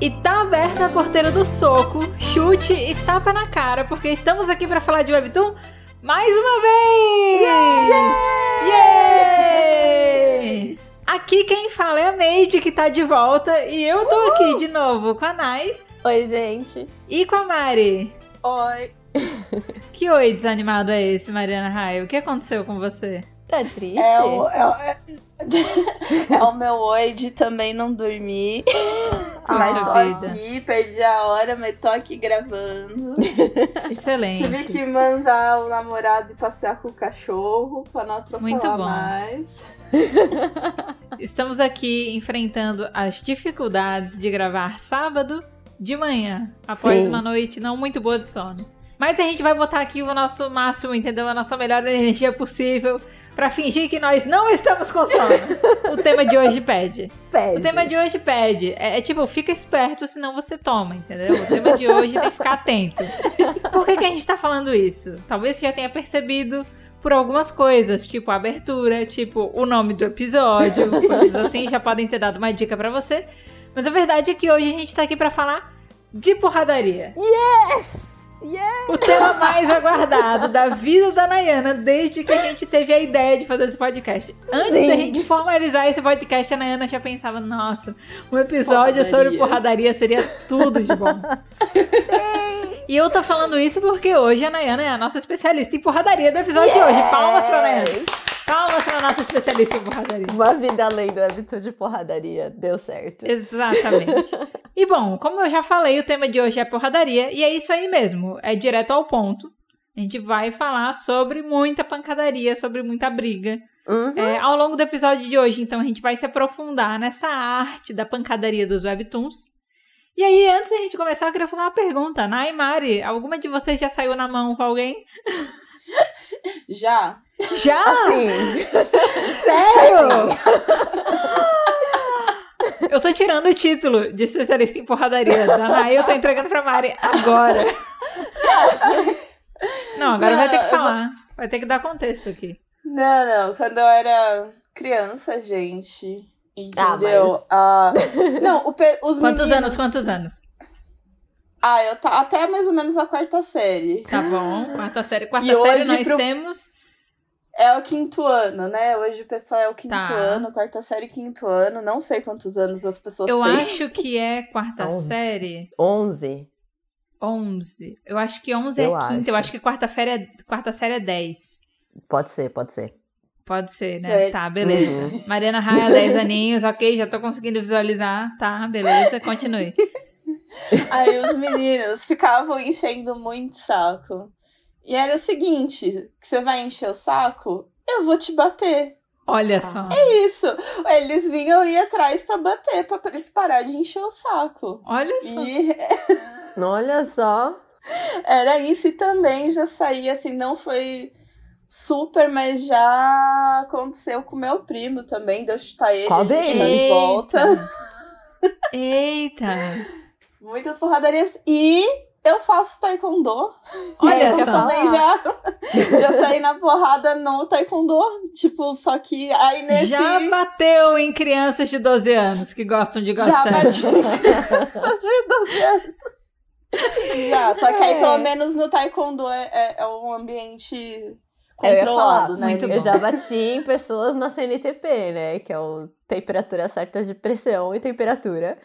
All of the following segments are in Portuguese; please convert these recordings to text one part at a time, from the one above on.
E tá aberta a porteira do soco, chute e tapa na cara, porque estamos aqui para falar de Webtoon mais uma vez! Yay! Aqui quem fala é a Made, que tá de volta, e eu tô Uhul! aqui de novo com a Nai. Oi, gente. E com a Mari. Oi. Que oi desanimado é esse, Mariana Raio? O que aconteceu com você? Tá triste? É o, é, é, é o meu oi de também não dormir. mas tô vida. aqui, perdi a hora, mas tô aqui gravando. Excelente. Tive que mandar o namorado passear com o cachorro pra não atropelar Muito bom. mais. Estamos aqui enfrentando as dificuldades de gravar sábado de manhã, após Sim. uma noite não muito boa de sono. Mas a gente vai botar aqui o nosso máximo, entendeu? A nossa melhor energia possível para fingir que nós não estamos com sono. o tema de hoje pede. Pede. O tema de hoje pede. É, é, tipo, fica esperto, senão você toma, entendeu? O tema de hoje tem que ficar atento. Por que, que a gente tá falando isso? Talvez você já tenha percebido por algumas coisas, tipo a abertura, tipo o nome do episódio, coisas assim, já podem ter dado uma dica para você. Mas a verdade é que hoje a gente tá aqui para falar de porradaria. Yes! O tema mais aguardado da vida da Nayana desde que a gente teve a ideia de fazer esse podcast. Antes Sim. da gente formalizar esse podcast, a Nayana já pensava: nossa, um episódio porradaria. sobre porradaria seria tudo de bom. e eu tô falando isso porque hoje a Nayana é a nossa especialista em porradaria do episódio yes. de hoje. Palmas pra Nayana. Palmas para a nossa especialista em porradaria. Uma vida além do hábito de porradaria. Deu certo. Exatamente. e bom, como eu já falei, o tema de hoje é porradaria. E é isso aí mesmo. É direto ao ponto. A gente vai falar sobre muita pancadaria, sobre muita briga. Uhum. É, ao longo do episódio de hoje, então, a gente vai se aprofundar nessa arte da pancadaria dos webtoons. E aí, antes da gente começar, eu queria fazer uma pergunta. Naimari, alguma de vocês já saiu na mão com alguém? Já. Já? Assim. Sério? Eu tô tirando o título de especialista em porradaria da eu tô entregando pra Mari agora. Não, agora não, vai ter que falar. Vou... Vai ter que dar contexto aqui. Não, não. Quando eu era criança, gente. Entendeu? Ah, mas... uh... Não, o pe... os Quantos meninos... anos? Quantos anos? Ah, eu tá até mais ou menos a quarta série. Tá bom, quarta série. Quarta e série nós pro... temos. É o quinto ano, né? Hoje o pessoal é o quinto tá. ano, quarta série, quinto ano. Não sei quantos anos as pessoas eu têm. Eu acho que é quarta onze. série. Onze. Onze. Eu acho que onze eu é quinta. Acho. Eu acho que quarta, série é, quarta série é dez. Pode ser, pode ser. Pode ser, né? Sei. Tá, beleza. Uhum. Mariana Raia, 10 aninhos, ok, já tô conseguindo visualizar. Tá, beleza, continue. Aí os meninos ficavam enchendo muito saco. E era o seguinte: que você vai encher o saco, eu vou te bater. Olha só. É isso. Eles vinham ir atrás para bater, pra eles parar de encher o saco. Olha só. E... Olha só. Era isso e também já saía assim, não foi super, mas já aconteceu com meu primo também, de eu chutar ele, Qual deles? de volta. Eita! Muitas porradarias. E eu faço taekwondo. Olha é, só. Eu falei já. já saí na porrada no taekwondo. Tipo, só que aí nesse. Já bateu em crianças de 12 anos que gostam de God Já bati de 12 anos. Já, só que aí é. pelo menos no taekwondo é, é, é um ambiente controlado, né? Muito eu já bati em pessoas na CNTP, né? Que é o temperatura certa de pressão e temperatura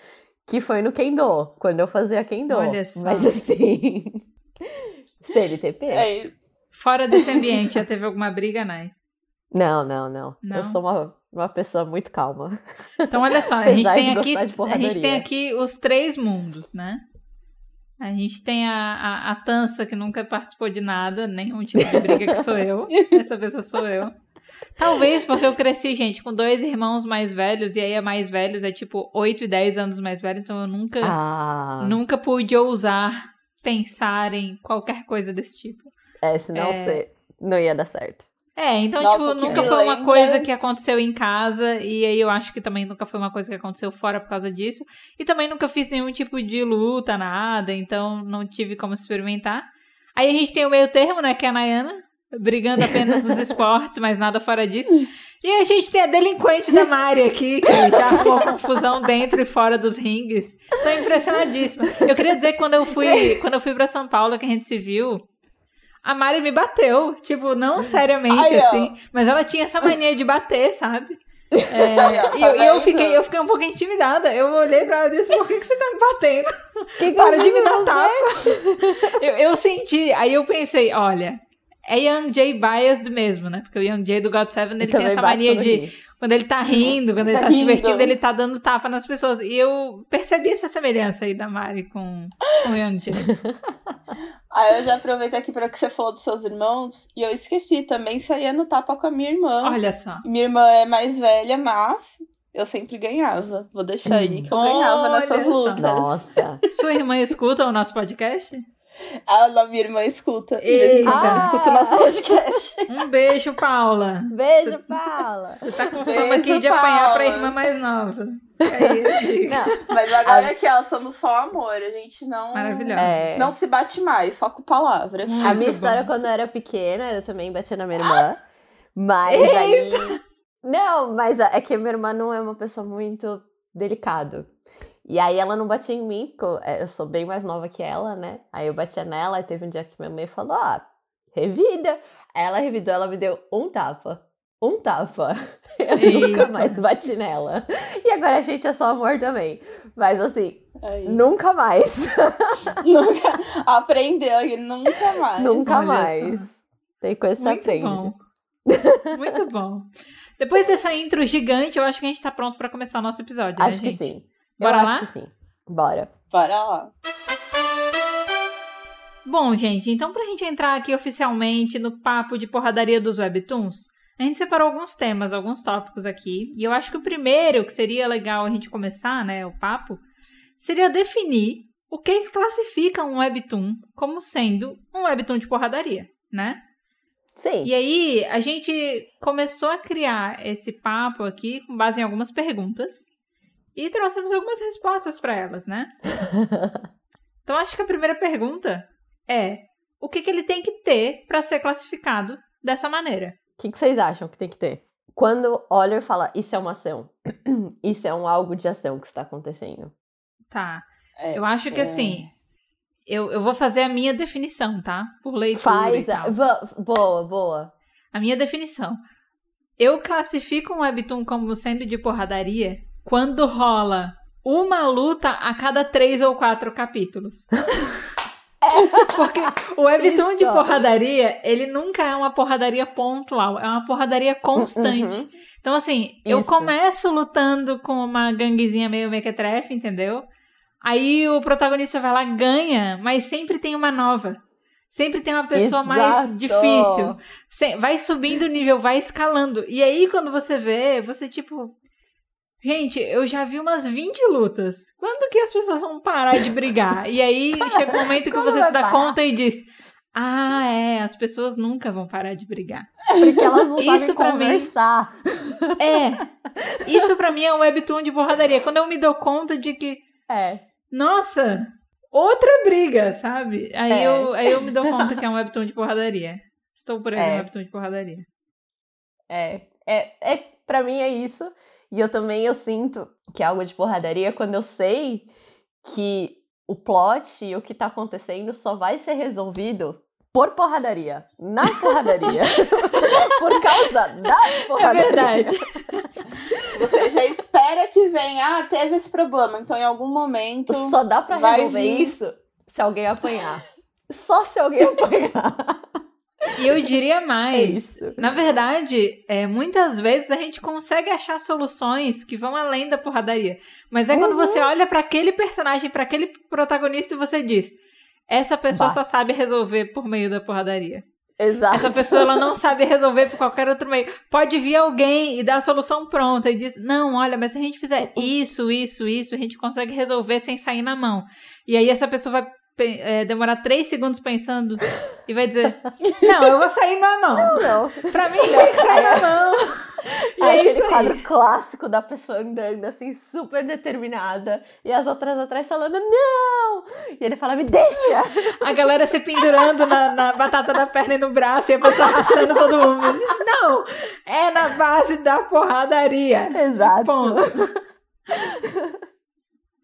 que foi no Kendo, quando eu fazia Kendo. Olha só. Mas assim. CLTP. É. Fora desse ambiente, já teve alguma briga, Nai? Não, não, não, não. Eu sou uma, uma pessoa muito calma. Então, olha só, a gente, tem aqui, a gente tem aqui os três mundos, né? A gente tem a, a, a Tança, que nunca participou de nada, nenhum tipo de briga, que sou eu. Essa pessoa sou eu. Talvez porque eu cresci, gente, com dois irmãos mais velhos, e aí a mais velhos é tipo 8 e 10 anos mais velho, então eu nunca, ah. nunca pude ousar pensar em qualquer coisa desse tipo. É, senão é... você não ia dar certo. É, então, Nossa, tipo, nunca foi uma coisa que aconteceu em casa, e aí eu acho que também nunca foi uma coisa que aconteceu fora por causa disso. E também nunca fiz nenhum tipo de luta, nada, então não tive como experimentar. Aí a gente tem o meio termo, né, que é a Nayana, brigando apenas dos esportes, mas nada fora disso. E a gente tem a delinquente da Mari aqui, que já arrumou confusão dentro e fora dos rings. Tô impressionadíssima. Eu queria dizer que quando eu fui, quando eu fui pra São Paulo, que a gente se viu, a Mari me bateu. Tipo, não seriamente, ó. assim. Mas ela tinha essa mania de bater, sabe? É, e tá eu, e eu fiquei, eu fiquei um pouco intimidada. Eu olhei pra ela e disse, por que, que você tá me batendo? Que que Para de me dar você? tapa. Eu, eu senti, aí eu pensei, olha, é Young Jay biased mesmo, né? Porque o Young Jay do God Seven, ele tem essa mania de, quando ele tá rindo, quando ele Tá tá se divertindo, ele tá dando tapa nas pessoas. E eu percebi essa semelhança aí da Mari com, com o Young Jay. Aí eu já aproveito aqui para que você falou dos seus irmãos. E eu esqueci também, saía no tapa com a minha irmã. Olha só. Minha irmã é mais velha, mas eu sempre ganhava. Vou deixar aí que eu ganhava Olha nessas lutas. Nossa. Sua irmã escuta o nosso podcast? A minha irmã escuta. Eita. escuta o nosso podcast. Um beijo, Paula. Beijo, Paula. Você tá com Beijo, fama aqui de apanhar pra Paula. irmã mais nova. Digo. Não, Mas agora aqui, ó, somos só amor. A gente não. É. Não se bate mais, só com palavras. A minha Muito história, bom. quando eu era pequena, eu também batia na minha irmã. Mas aí. Não, mas é que a minha irmã não é uma pessoa muito delicada. E aí ela não batia em mim, porque eu, é, eu sou bem mais nova que ela, né? Aí eu batia nela, e teve um dia que minha mãe falou: ah, revida. Aí ela revidou, ela me deu um tapa. Um tapa. Eu Eita. nunca mais bati nela. E agora a gente é só amor também. Mas assim, Aí. nunca mais. Nunca aprendeu e nunca mais. nunca olha mais. só. Tem coisa que você Muito aprende. bom. Muito bom. Depois dessa intro gigante, eu acho que a gente tá pronto pra começar o nosso episódio, né, Acho que gente? sim. Bora eu lá? acho que sim. Bora. Bora lá. Bom, gente, então pra gente entrar aqui oficialmente no papo de porradaria dos webtoons, a gente separou alguns temas, alguns tópicos aqui, e eu acho que o primeiro que seria legal a gente começar, né, o papo, seria definir o que, que classifica um webtoon como sendo um webtoon de porradaria, né? Sim. E aí, a gente começou a criar esse papo aqui com base em algumas perguntas e trouxemos algumas respostas para elas, né? Então, acho que a primeira pergunta é: o que, que ele tem que ter para ser classificado dessa maneira? O que, que vocês acham que tem que ter? Quando olha e fala, isso é uma ação. isso é um algo de ação que está acontecendo. Tá. É, Eu acho que é. assim. Eu, eu vou fazer a minha definição, tá? Por leitura. Faz. e A... Boa, boa. A minha definição. Eu classifico um webtoon como sendo de porradaria quando rola uma luta a cada três ou quatro capítulos. Porque o webtoon de porradaria, ele nunca é uma porradaria pontual, é uma porradaria constante. Uhum. Então, assim, eu Isso. começo lutando com uma ganguezinha meio mequetrefe, entendeu? Aí o protagonista vai lá, ganha, mas sempre tem uma nova. Sempre tem uma pessoa mais Exato. difícil. Se- Vai subindo o nível, vai escalando. E aí, quando você vê, você tipo. Gente, eu já vi umas 20 lutas. Quando que as pessoas vão parar de brigar? E aí chega um momento que você se dá parar? conta e diz: Ah, é, as pessoas nunca vão parar de brigar. Porque elas não Isso sabem pra mim- conversar. É. Isso pra mim é um webtoon de porradaria. Quando eu me dou conta de que, É. nossa, outra briga, sabe? Aí, É. eu, aí eu me dou conta que é um webtoon de porradaria. Estou por aí É. um webtoon de porradaria. É, é, é, pra mim é isso. E eu também eu sinto que é algo de porradaria quando eu sei que o plot e o que tá acontecendo só vai ser resolvido por porradaria. Na porradaria. por causa da É porradaria. verdade. Você já espera que venha, ah, teve esse problema. Então, em algum momento. Só dá pra Vai resolver vir. isso se alguém apanhar. Só se alguém apanhar. E eu diria É mais. isso. Na verdade, é, muitas vezes a gente consegue achar soluções que vão além da porradaria. Mas é quando Uhum. você olha pra aquele personagem, pra aquele protagonista e você diz: essa pessoa só sabe resolver por meio da porradaria. Exato. Essa pessoa ela não sabe resolver por qualquer outro meio. Pode vir alguém e dar a solução pronta e diz: Não, olha, mas se a gente fizer isso, isso, isso, a gente consegue resolver sem sair na mão. E aí essa pessoa vai é, demorar três segundos pensando e vai dizer: Não, eu vou sair na mão. Não, não. Pra mim tem que sair na mão. E é Aí isso ele aí. quadro clássico da pessoa andando, assim, super determinada. E as outras atrás falando, não! E ele fala, me deixa! A galera se pendurando na, na batata da perna e no braço e a pessoa arrastando todo mundo. Diz, não! É na base da porradaria. Exato. Ponto.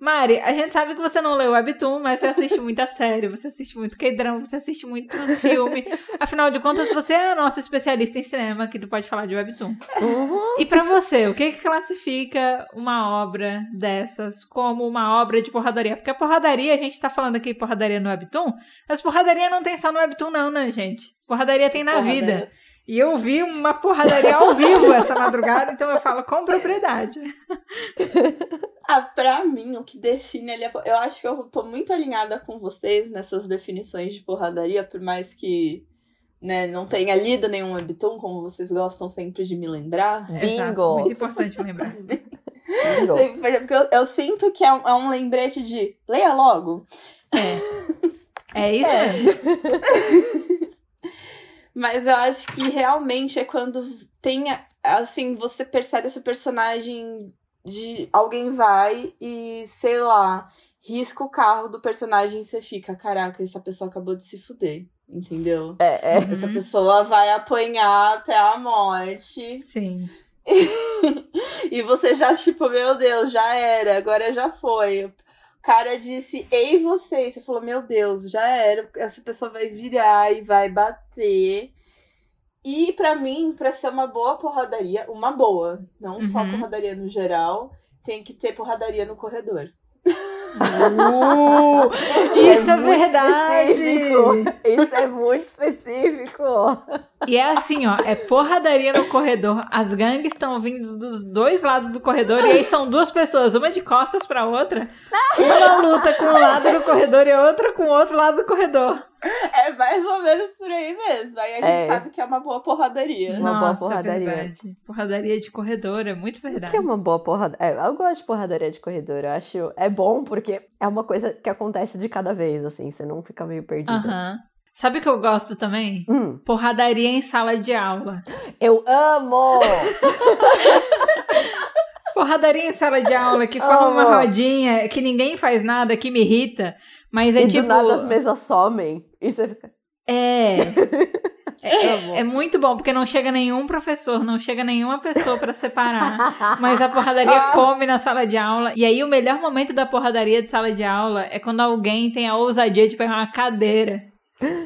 Mari, a gente sabe que você não lê o Webtoon, mas você assiste muita série, você assiste muito K-drama, você assiste muito filme. Afinal de contas, você é a nossa especialista em cinema que tu pode falar de Webtoon. Uhum. E pra você, o que, que classifica uma obra dessas como uma obra de porradaria? Porque a porradaria, a gente tá falando aqui porradaria no Webtoon, mas porradaria não tem só no Webtoon não, né, gente? Porradaria tem na Porradaria. vida. E eu vi uma porradaria ao vivo essa madrugada, então eu falo com propriedade. Ah, pra mim, o que define ali. a po- Eu acho que eu tô muito alinhada com vocês nessas definições de porradaria, por mais que né, não tenha lido nenhum webtoon, como vocês gostam sempre de me lembrar. Exato, Bingo. muito importante lembrar. Bingo. Sempre, Porque eu, eu sinto que é um, é um lembrete de leia logo. É isso mesmo. Mas eu acho que realmente é quando tem, assim, você percebe esse personagem de alguém vai e, sei lá, risca o carro do personagem e você fica, caraca, essa pessoa acabou de se fuder, entendeu? É, é. Essa Uhum. pessoa vai apanhar até a morte. Sim. E você já, tipo, meu Deus, já era, agora já foi. Cara disse, ei você, e você falou, meu Deus, já era. Essa pessoa vai virar e vai bater. E pra mim, pra ser uma boa porradaria, uma boa, não só Uhum. porradaria no geral, tem que ter porradaria no corredor. Uh, isso é, muito verdade. específico. Isso é muito específico. E é assim, ó, é porradaria no corredor. As gangues estão vindo dos dois lados do corredor e aí são duas pessoas, uma de costas pra outra. Uma luta com um lado do corredor e a outra com o outro lado do corredor. É mais ou menos por aí mesmo. Aí a gente É. sabe que é uma boa porradaria. Uma boa Nossa, porradaria. É verdade. Porradaria de corredor, é muito Que verdade. é uma boa porradaria. É, eu gosto de porradaria de corredor. Eu acho. É bom porque é uma coisa que acontece de cada vez, assim. Você não fica meio perdida. Aham. Sabe o que eu gosto também? Hum, Porradaria em sala de aula. eu amo! Porradaria em sala de aula que forma uma rodinha, que ninguém faz nada, que me irrita. Mas é e tipo. do nada as mesas somem. E você fica. É. É, Amo. é muito bom, porque não chega nenhum professor, não chega nenhuma pessoa pra separar. Mas a porradaria come na sala de aula. E aí, o melhor momento da porradaria de sala de aula é quando alguém tem a ousadia de pegar uma cadeira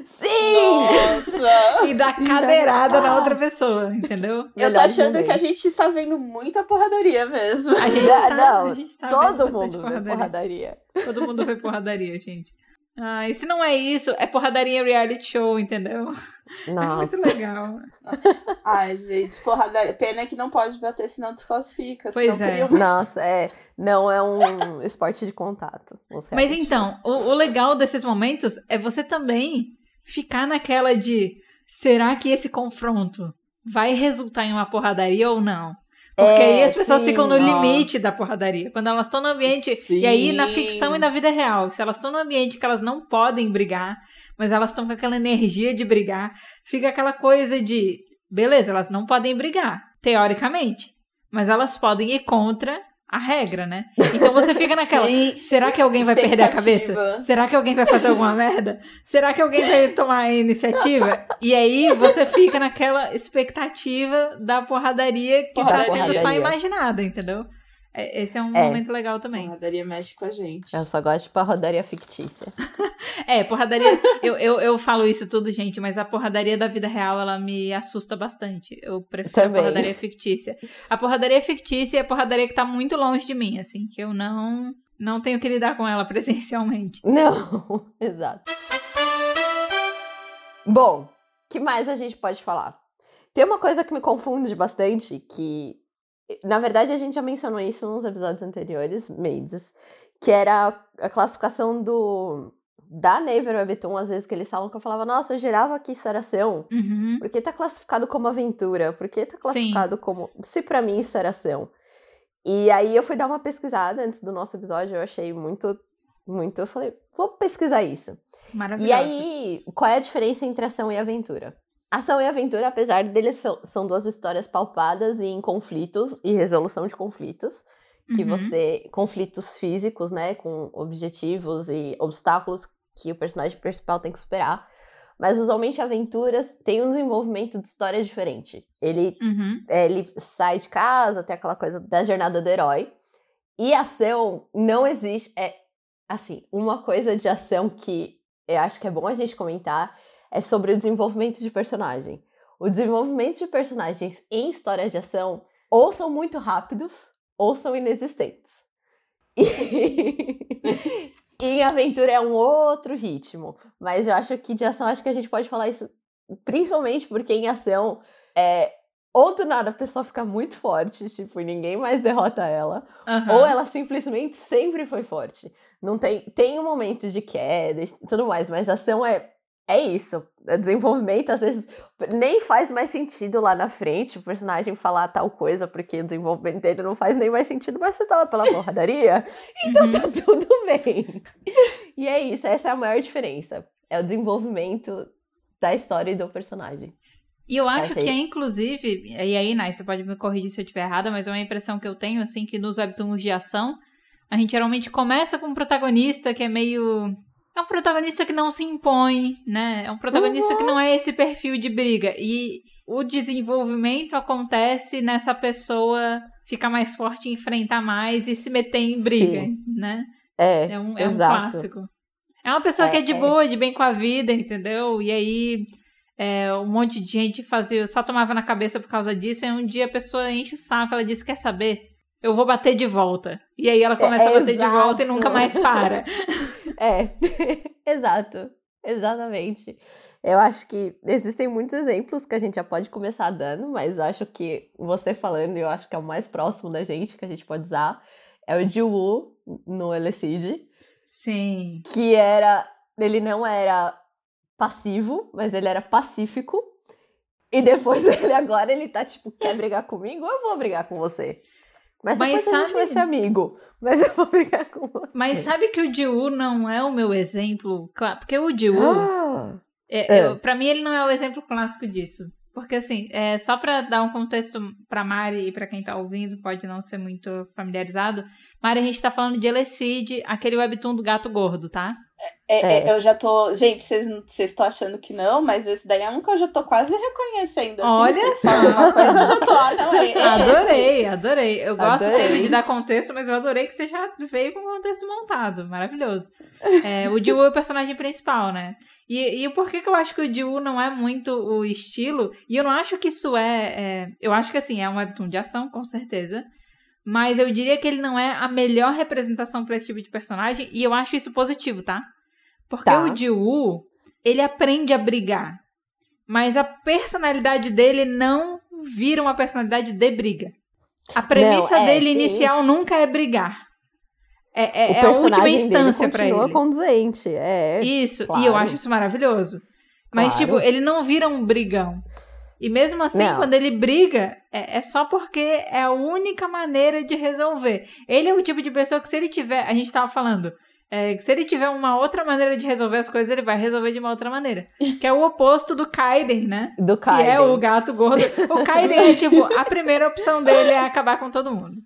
Sim! Nossa! e dar já- cadeirada na Ah. outra pessoa, entendeu? Eu tô achando que a gente tá vendo muita porradaria mesmo. A gente Não, tá, não, a gente tá vendo Todo mundo vê porradaria. porradaria. Todo mundo vê porradaria, gente. Ah, e se não é isso, é porradaria reality show, entendeu? É muito Nossa. legal. Ai, gente, porradaria. Pena que não pode bater, senão desclassifica. Pois senão é. uma- Nossa, é. Não é um esporte de contato. Mas então, o, o legal desses momentos é você também ficar naquela de será que esse confronto vai resultar em uma porradaria ou não? Porque É, aí as pessoas sim. ficam no Ó. limite da porradaria. Quando elas estão no ambiente. E aí, na Sim. ficção e na vida real, se elas estão no ambiente que elas não podem brigar, mas elas estão com aquela energia de brigar, fica aquela coisa de. Beleza, elas não podem brigar, teoricamente. Mas elas podem ir contra a regra, né? Então você fica naquela. Será que alguém vai perder a cabeça? Será que alguém vai fazer alguma merda? Será que alguém vai tomar a iniciativa? E aí você fica naquela expectativa da porradaria que tá Porradaria. sendo só imaginada, entendeu? É- Esse é um É. momento legal também. Porradaria mexe com a gente. Eu só gosto de porradaria fictícia. É, porradaria. eu, eu, eu falo isso tudo, gente, mas a porradaria da vida real, ela me assusta bastante. Eu prefiro Também. a porradaria fictícia. A porradaria fictícia é a porradaria que tá muito longe de mim, assim, que eu não. Não tenho que lidar com ela presencialmente. Não, exato. Bom, que mais a gente pode falar? Tem uma coisa que me confunde bastante, que na verdade a gente já mencionou isso nos episódios anteriores, Maids, que era a, classificação do da Naver Webtoon, às vezes que eles falam que eu falava, nossa, eu gerava que isso era ação. Uhum. Por que tá classificado como aventura? Por que tá classificado como. Se pra mim isso era ação. E aí eu fui dar uma pesquisada antes do nosso episódio, eu achei muito. Muito. Eu falei, vou pesquisar isso. Maravilhoso. E aí, qual é a diferença entre ação e aventura? Ação e aventura, apesar deles são, são duas histórias palpadas em conflitos e resolução de conflitos, que Uhum. você conflitos físicos, né, com objetivos e obstáculos que o personagem principal tem que superar. Mas usualmente aventuras têm um desenvolvimento de história diferente. Ele Uhum. é, ele sai de casa, tem aquela coisa da jornada do herói. E ação não existe. É assim, uma coisa de ação que eu acho que é bom a gente comentar é sobre o desenvolvimento de personagem. O desenvolvimento de personagens em histórias de ação ou são muito rápidos ou são inexistentes. E, em aventura é um outro ritmo. Mas eu acho que de ação, acho que a gente pode falar isso principalmente porque em ação é, ou do nada a pessoa fica muito forte, tipo, e ninguém mais derrota ela, Aham. ou ela simplesmente sempre foi forte. Não tem, tem um momento de queda e tudo mais, mas ação é é isso. O desenvolvimento às vezes nem faz mais sentido lá na frente o personagem falar tal coisa, porque o desenvolvimento dele não faz nem mais sentido, mas você tá lá pela porradaria, então Uhum. tá tudo bem. E é isso, essa é a maior diferença. É o desenvolvimento da história e do personagem. E eu acho Achei. que é, inclusive, e aí, Nai, você pode me corrigir se eu estiver errada, mas é uma impressão que eu tenho, assim, que nos webtoons de ação, a gente geralmente começa com um protagonista que é meio... É um protagonista que não se impõe, né? É um protagonista que não é esse perfil de briga. E o desenvolvimento acontece nessa pessoa ficar mais forte, enfrentar mais e se meter em briga, Sim. né? É, É um, é um exato. clássico. É uma pessoa É, que é de é. boa, de bem com a vida, entendeu? E aí é, um monte de gente fazia, só tomava na cabeça por causa disso. E um dia a pessoa enche o saco, ela diz: Quer saber? Eu vou bater de volta. E aí ela começa É, a bater de volta e exato. nunca mais para. É, exato, exatamente. Eu acho que existem muitos exemplos que a gente já pode começar dando, mas eu acho que você falando, eu acho que é o mais próximo da gente que a gente pode usar, é o Jiwoo no Elecid, Sim. que era, ele não era passivo, mas ele era pacífico, e depois ele agora ele tá tipo, quer brigar comigo? Eu vou brigar com você. Mas Mas depois a gente sabe- vai ser amigo, mas eu vou brigar com você. Mas sabe que o Jiwoo não é o meu exemplo? Claro, porque o Jiwoo, Ah, é, É. eu- pra mim ele não é o exemplo clássico disso. Porque assim, é, só pra dar um contexto pra Mari e pra quem tá ouvindo, pode não ser muito familiarizado. Mari, a gente tá falando de Elecid, aquele webtoon do gato gordo, tá? É, É. é, Eu já tô. Gente, vocês estão achando que não, mas esse daí é um que eu já tô quase reconhecendo. Assim, Olha só. Uma coisa eu já tô. Ah, não, é. Adorei, adorei. Eu gosto Adorei. sempre de dar contexto, mas eu adorei que você já veio com o contexto montado. Maravilhoso. É, o Jiwoo é o personagem principal, né? E, e o porquê que eu acho que o Jiwoo não é muito o estilo, e eu não acho que isso é, é- Eu acho que assim, é um webtoon de ação, com certeza. Mas eu diria que ele não é a melhor representação para esse tipo de personagem, e eu acho isso positivo, tá? Porque Tá. o Jiwoo, ele aprende a brigar. Mas a personalidade dele não vira uma personalidade de briga. A premissa Não, é, dele sim. inicial nunca é brigar. É, é, é a última instância dele pra continua ele. conduzente, é. Isso, e claro. eu acho isso maravilhoso. Mas, Claro. tipo, ele não vira um brigão. E mesmo assim, Não. quando ele briga, é, é só porque é a única maneira de resolver. Ele é o tipo de pessoa que, se ele tiver. A gente tava falando. é, se ele tiver uma outra maneira de resolver as coisas, ele vai resolver de uma outra maneira. Que é o oposto do Kaiden, né? Do Que é Kaiden. o gato gordo. O Kaiden é tipo, a primeira opção dele é acabar com todo mundo.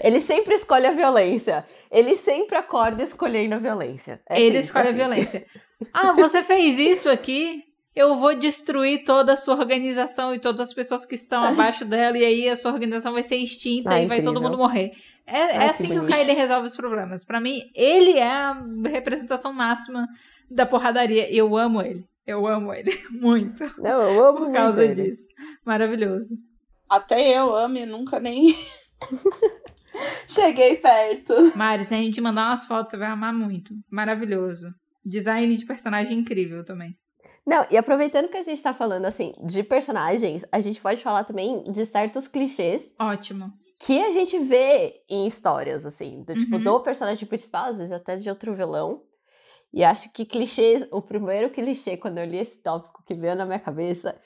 Ele sempre escolhe a violência. Ele sempre acorda escolhendo a violência. É ele sempre escolhe a assim. violência. Ah, você fez isso aqui? Eu vou destruir toda a sua organização e todas as pessoas que estão abaixo dela, e aí a sua organização vai ser extinta Ah, e vai todo mundo morrer. É, é Ai, que assim que, o bonito. Kaiden resolve os problemas. Pra mim, ele é a representação máxima da porradaria. E eu amo ele. Eu amo ele muito Não, eu amo por causa muito ele. disso. Maravilhoso. Até eu amo e nunca nem. Cheguei perto. Mari, se a gente mandar umas fotos, você vai amar muito. Maravilhoso. Design de personagem incrível também. Não, e aproveitando que a gente tá falando, assim, de personagens, a gente pode falar também de certos clichês Ótimo. que a gente vê em histórias, assim, do tipo, Uhum. do personagem principal, às vezes até de outro vilão. E acho que clichês, o primeiro clichê, quando eu li esse tópico que veio na minha cabeça,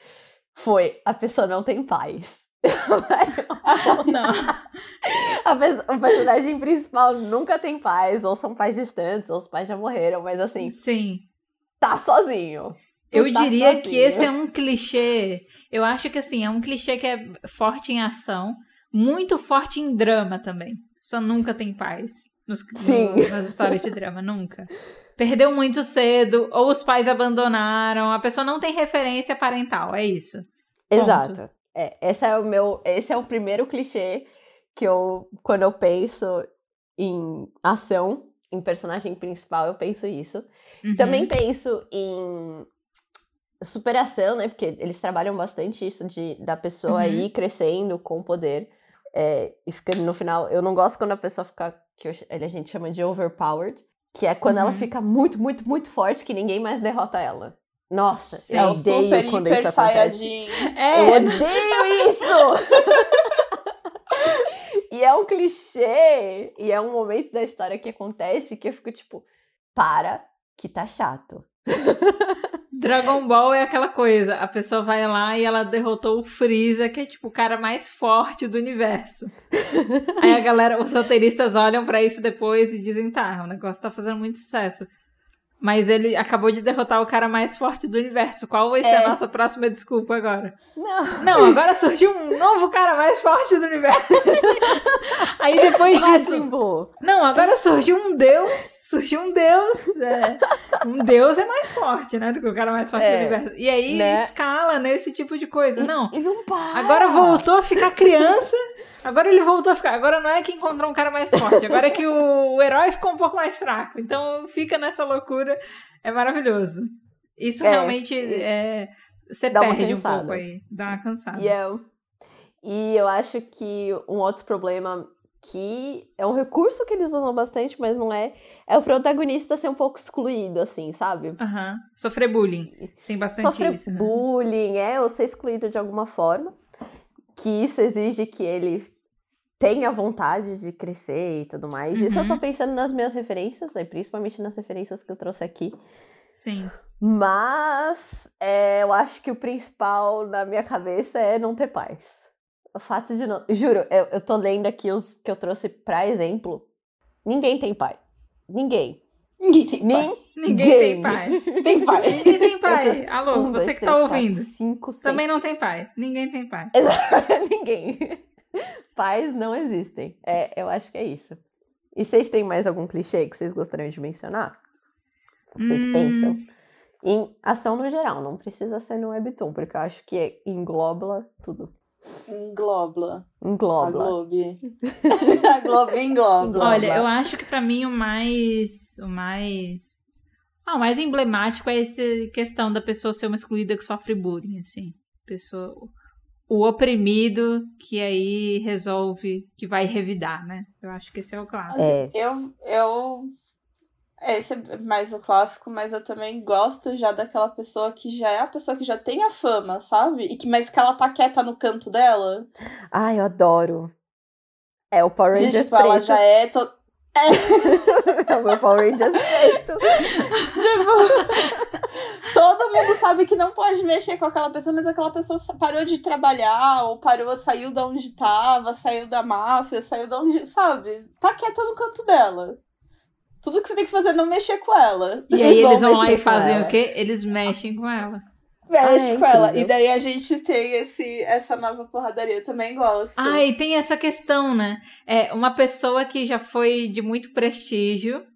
foi a pessoa não tem paz. Não. A pe- o personagem principal nunca tem pais, ou são pais distantes, ou os pais já morreram, mas assim, Sim. tá sozinho. Eu tá diria que esse é um clichê. Eu acho que assim, é um clichê que é forte em ação, muito forte em drama também. Só nunca tem paz. Nos, no- nas histórias de drama, nunca. Perdeu muito cedo, ou os pais abandonaram, a pessoa não tem referência parental, é isso. Ponto. Exato. É, esse é o meu, esse é o primeiro clichê que eu, quando eu penso em ação, em personagem principal, eu penso isso. Uhum. Também penso em superação, né? Porque eles trabalham bastante isso de da pessoa Uhum. ir crescendo com poder é, e ficando no final. Eu não gosto quando a pessoa fica que eu- a gente chama de overpowered, que é quando ela Uhum. fica muito, muito, muito forte que ninguém mais derrota ela. Nossa, Sim. eu É o odeio super quando hiper isso acontece. É, Eu odeio isso! e é um clichê, e é um momento da história que acontece que eu fico tipo, para, que tá chato. Dragon Ball é aquela coisa, a pessoa vai lá e ela derrotou o Freeza, que é tipo o cara mais forte do universo. Aí a galera, os roteiristas olham pra isso depois e dizem, tá, o negócio tá fazendo muito sucesso. Mas ele acabou de derrotar o cara mais forte do universo. Qual vai ser É. a nossa próxima desculpa agora? Não. Não, agora surgiu um novo cara mais forte do universo. Aí depois disso. Não, agora surgiu um deus. Surgiu um deus. é, um deus é mais forte, né? Do que o cara mais forte É, do universo. E aí né? escala nesse tipo de coisa. Não. E não para. Agora voltou a ficar criança. Agora ele voltou a ficar. Agora não é que encontrou um cara mais forte. Agora é que o, o herói ficou um pouco mais fraco. Então fica nessa loucura. É maravilhoso. Isso É, realmente é. Você perde um pouco aí. Dá uma cansada. E eu, e eu acho que um outro problema que é um recurso que eles usam bastante, mas não é, é o protagonista ser um pouco excluído, assim, sabe? Aham. Sofrer bullying. Tem bastante Sofrer isso. Né? bullying, é, ou ser excluído de alguma forma. Que isso exige que ele tenha vontade de crescer e tudo mais. Isso eu Uhum. tô pensando nas minhas referências, né, principalmente nas referências que eu trouxe aqui. Sim. Mas é, eu acho que o principal na minha cabeça é não ter paz. O fato de não. Juro, eu, eu tô lendo aqui os que eu trouxe pra exemplo. Ninguém tem pai. Ninguém. Ninguém tem pai. Ninguém. Ninguém tem pai. Tem pai. Ninguém tem pai. Tô- Alô, Um, você dois, que tá três, quatro, ouvindo. cinco, seis. Também não tem pai. Ninguém tem pai. Ninguém. Pais não existem. É, eu acho que é isso. E vocês têm mais algum clichê que vocês gostariam de mencionar? Vocês Hum. pensam? Em ação no geral, não precisa ser no webtoon, porque eu acho que engloba tudo. Engloba. A Engloba. Globe. a Globe engloba. Olha, eu acho que pra mim o mais. O mais. Ah, o mais emblemático é essa questão da pessoa ser uma excluída que sofre bullying, assim. Pessoa. O oprimido que aí resolve que vai revidar, né? Eu acho que esse é o clássico. É. Eu, eu. Esse é mais o clássico, mas eu também gosto já daquela pessoa que já é a pessoa que já tem a fama, sabe? E que, mas que ela tá quieta no canto dela. Ai, eu adoro. É o Power De, Rangers tipo, ela já é. To... É o meu Power Rangers preto. Tipo, todo mundo sabe que não pode mexer com aquela pessoa, mas aquela pessoa parou de trabalhar, ou parou, saiu da onde tava, saiu da máfia, saiu da onde. Sabe? Tá quieta no canto dela. Tudo que você tem que fazer é não mexer com ela. E aí eles vão lá e fazem ela. o quê? Eles mexem com ela. Mexe Ah, é com ela. E daí a gente tem esse, essa nova porradaria. Eu também gosto. Ah, e tem essa questão, né? É uma pessoa que já foi de muito prestígio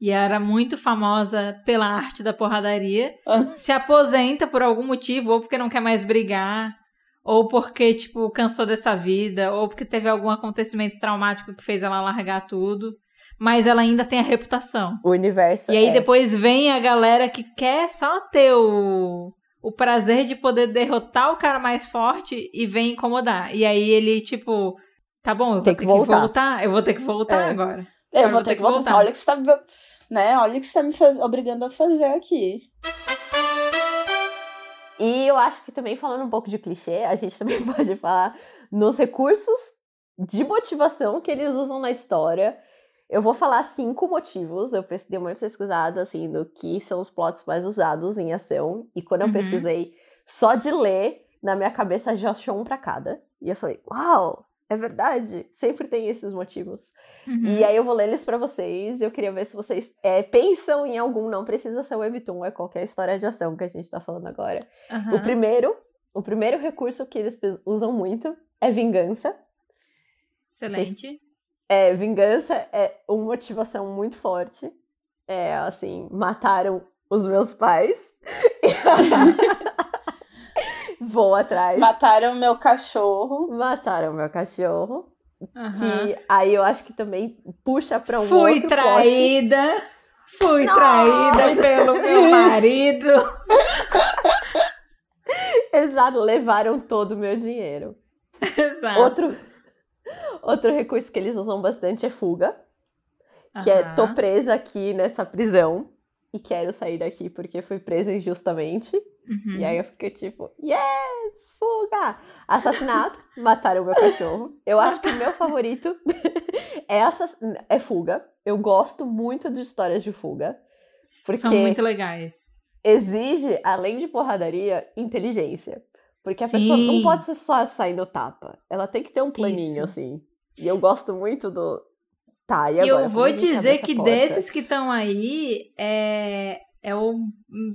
e era muito famosa pela arte da porradaria, Ah. se aposenta por algum motivo, ou porque não quer mais brigar, ou porque, tipo, cansou dessa vida, ou porque teve algum acontecimento traumático que fez ela largar tudo. Mas ela ainda tem a reputação. O universo E aí é. depois vem a galera que quer só ter o, o prazer de poder derrotar o cara mais forte e vem incomodar. E aí ele, tipo, tá bom, eu vou ter que que voltar. voltar. eu vou ter que voltar É. agora. Eu Eu vou ter que voltar. voltar. Olha que você tá. Né? Olha o que você tá me faz... obrigando a fazer aqui. E eu acho que também falando um pouco de clichê, a gente também pode falar nos recursos de motivação que eles usam na história. Eu vou falar cinco motivos. Eu dei uma pesquisada assim do que são os plots mais usados em ação. E quando eu Uhum. pesquisei, só de ler, na minha cabeça já achou um pra cada. E eu falei, uau, É verdade. Sempre tem esses motivos. Uhum. E aí eu vou ler eles pra vocês. Eu queria ver se vocês é, pensam em algum. Não precisa ser o Webtoon, é qualquer história de ação que a gente tá falando agora. Aham. O primeiro, o primeiro recurso que eles usam muito é vingança. Excelente. É, vingança é uma motivação muito forte. É assim, mataram os meus pais. Vou atrás. Mataram meu cachorro. Mataram meu cachorro. Aham. Que aí eu acho que também puxa pra um Fui outro traída. Fui Nossa! traída pelo meu marido. Exato, levaram todo o meu dinheiro. Exato. Outro, outro recurso que eles usam bastante é fuga. Que é, Aham. tô presa aqui nessa prisão e quero sair daqui porque fui presa injustamente. Uhum. E aí eu fiquei tipo, yes, fuga! Assassinato, mataram o meu cachorro. Eu acho que o meu favorito é, assass... é fuga. Eu gosto muito de histórias de fuga. Porque São muito legais. exige, além de porradaria, inteligência. Porque a Sim. pessoa não pode ser só sair no tapa. Ela tem que ter um planinho, Isso. assim. E eu gosto muito do. Tá, e agora? eu vou dizer que porta? desses que estão aí, é, é o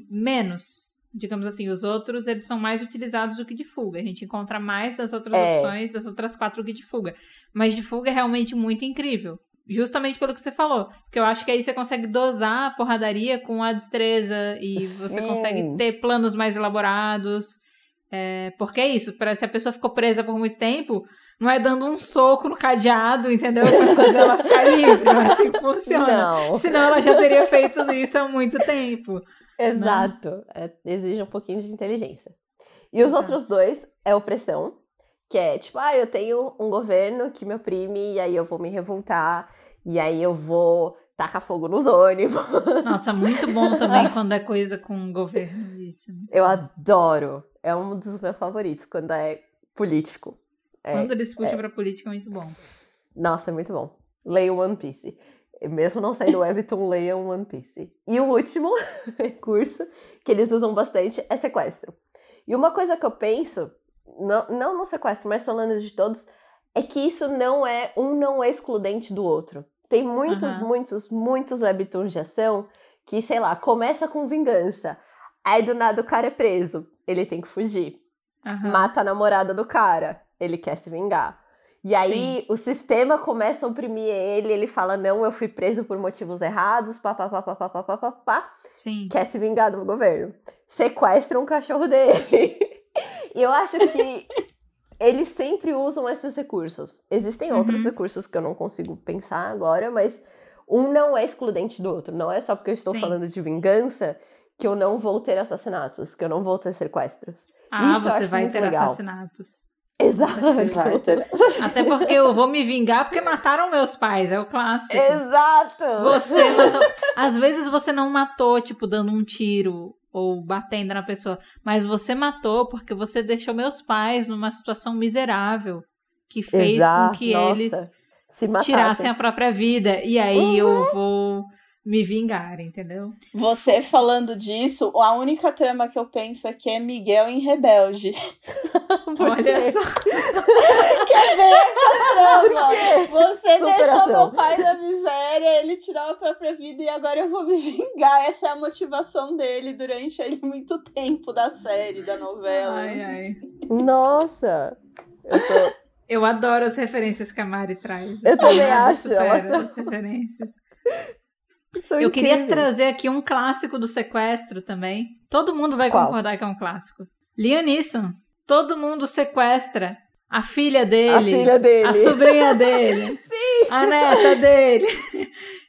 menos. Digamos assim, os outros eles são mais utilizados do que de fuga. A gente encontra mais das outras É. opções, das outras quatro que de fuga. Mas de fuga é realmente muito incrível. Justamente pelo que você falou. Porque eu acho que aí você consegue dosar a porradaria com a destreza e você Sim. consegue ter planos mais elaborados. É, porque é isso, pra, se a pessoa ficou presa por muito tempo, não é dando um soco no cadeado, entendeu? Pra fazer ela ficar livre, não é assim que funciona. Não. Senão ela já teria feito isso há muito tempo. Exato. É, exige um pouquinho de inteligência. E os Exato. outros dois é opressão, que é tipo, ah, eu tenho um governo que me oprime, e aí eu vou me revoltar, e aí eu vou tacar fogo nos ônibus. Nossa, muito bom também quando é coisa com governo. Isso. Eu adoro. É um dos meus favoritos quando é político. É, Quando eles puxam pra política é muito bom. Nossa, é muito bom. Leia One Piece. Mesmo não saindo Webtoon, leia One Piece. E o último recurso que eles usam bastante é sequestro. E uma coisa que eu penso, não, não no sequestro, mas falando de todos, é que isso não é, um não é excludente do outro. Tem muitos, Aham. muitos, muitos webtoons de ação que, sei lá, começa com vingança. Aí do nada o cara é preso, ele tem que fugir Aham. mata a namorada do cara. Ele quer se vingar. E aí Sim. o sistema começa a oprimir ele, ele fala: não, eu fui preso por motivos errados, papapá, papapá, papapá. Sim. Quer se vingar do governo. Sequestra um cachorro dele. e eu acho que eles sempre usam esses recursos. Existem uhum. outros recursos que eu não consigo pensar agora, mas um não é excludente do outro. Não é só porque eu estou Sim. falando de vingança que eu não vou ter assassinatos, que eu não vou ter sequestros. Ah, Isso você vai ter legal. assassinatos. Exato. Até porque eu vou me vingar porque mataram meus pais, é o clássico. Exato! Você matou. Às vezes você não matou, tipo, dando um tiro ou batendo na pessoa, mas você matou porque você deixou meus pais numa situação miserável que fez Exato, com que nossa. eles Se matassem. tirassem a própria vida. E aí Uhum. eu vou me vingar, entendeu? Você falando disso, a única trama que eu penso aqui é Miguel em Rebelde. Olha só. Quer ver essa trama? Você deixou Superação. meu pai na miséria, ele tirou a própria vida e agora eu vou me vingar. Essa é a motivação dele durante ele muito tempo da série, da novela. Ai, ai. Nossa! Eu tô... Eu adoro as referências que a Mari traz. Eu também Nada acho, as referências. Sou Eu queria trazer aqui um clássico do sequestro também. Todo mundo vai Qual? concordar que é um clássico. Liam Neeson. Todo mundo sequestra a filha dele, A filha dele. a sobrinha dele, a neta dele.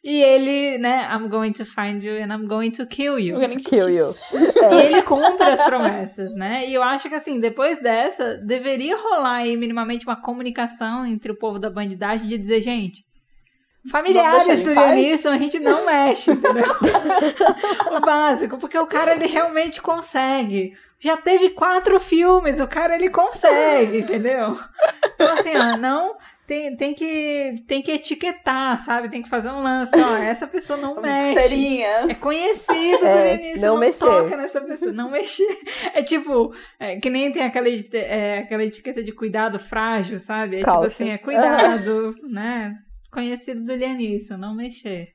E ele, né, I'm going to find you and I'm going to kill you. Kill you. E ele cumpre as promessas, né? E eu acho que, assim, depois dessa, deveria rolar aí minimamente uma comunicação entre o povo da bandidagem de dizer, gente, familiares do? Leonisson a gente não mexe, entendeu? o básico, porque o cara, ele realmente consegue. Já teve quatro filmes, o cara, ele consegue, entendeu? Então, assim, ó, não tem, tem, que, tem que etiquetar, sabe? Tem que fazer um lance. Ó, essa pessoa não mexe. Pulseirinha. É conhecido É, do início, não não, mexer. toca nessa pessoa, não mexer. É tipo, é, que nem tem aquela, é, aquela etiqueta de cuidado frágil, sabe? É tipo Calça. assim, é cuidado, né? Conhecido do início, não mexer.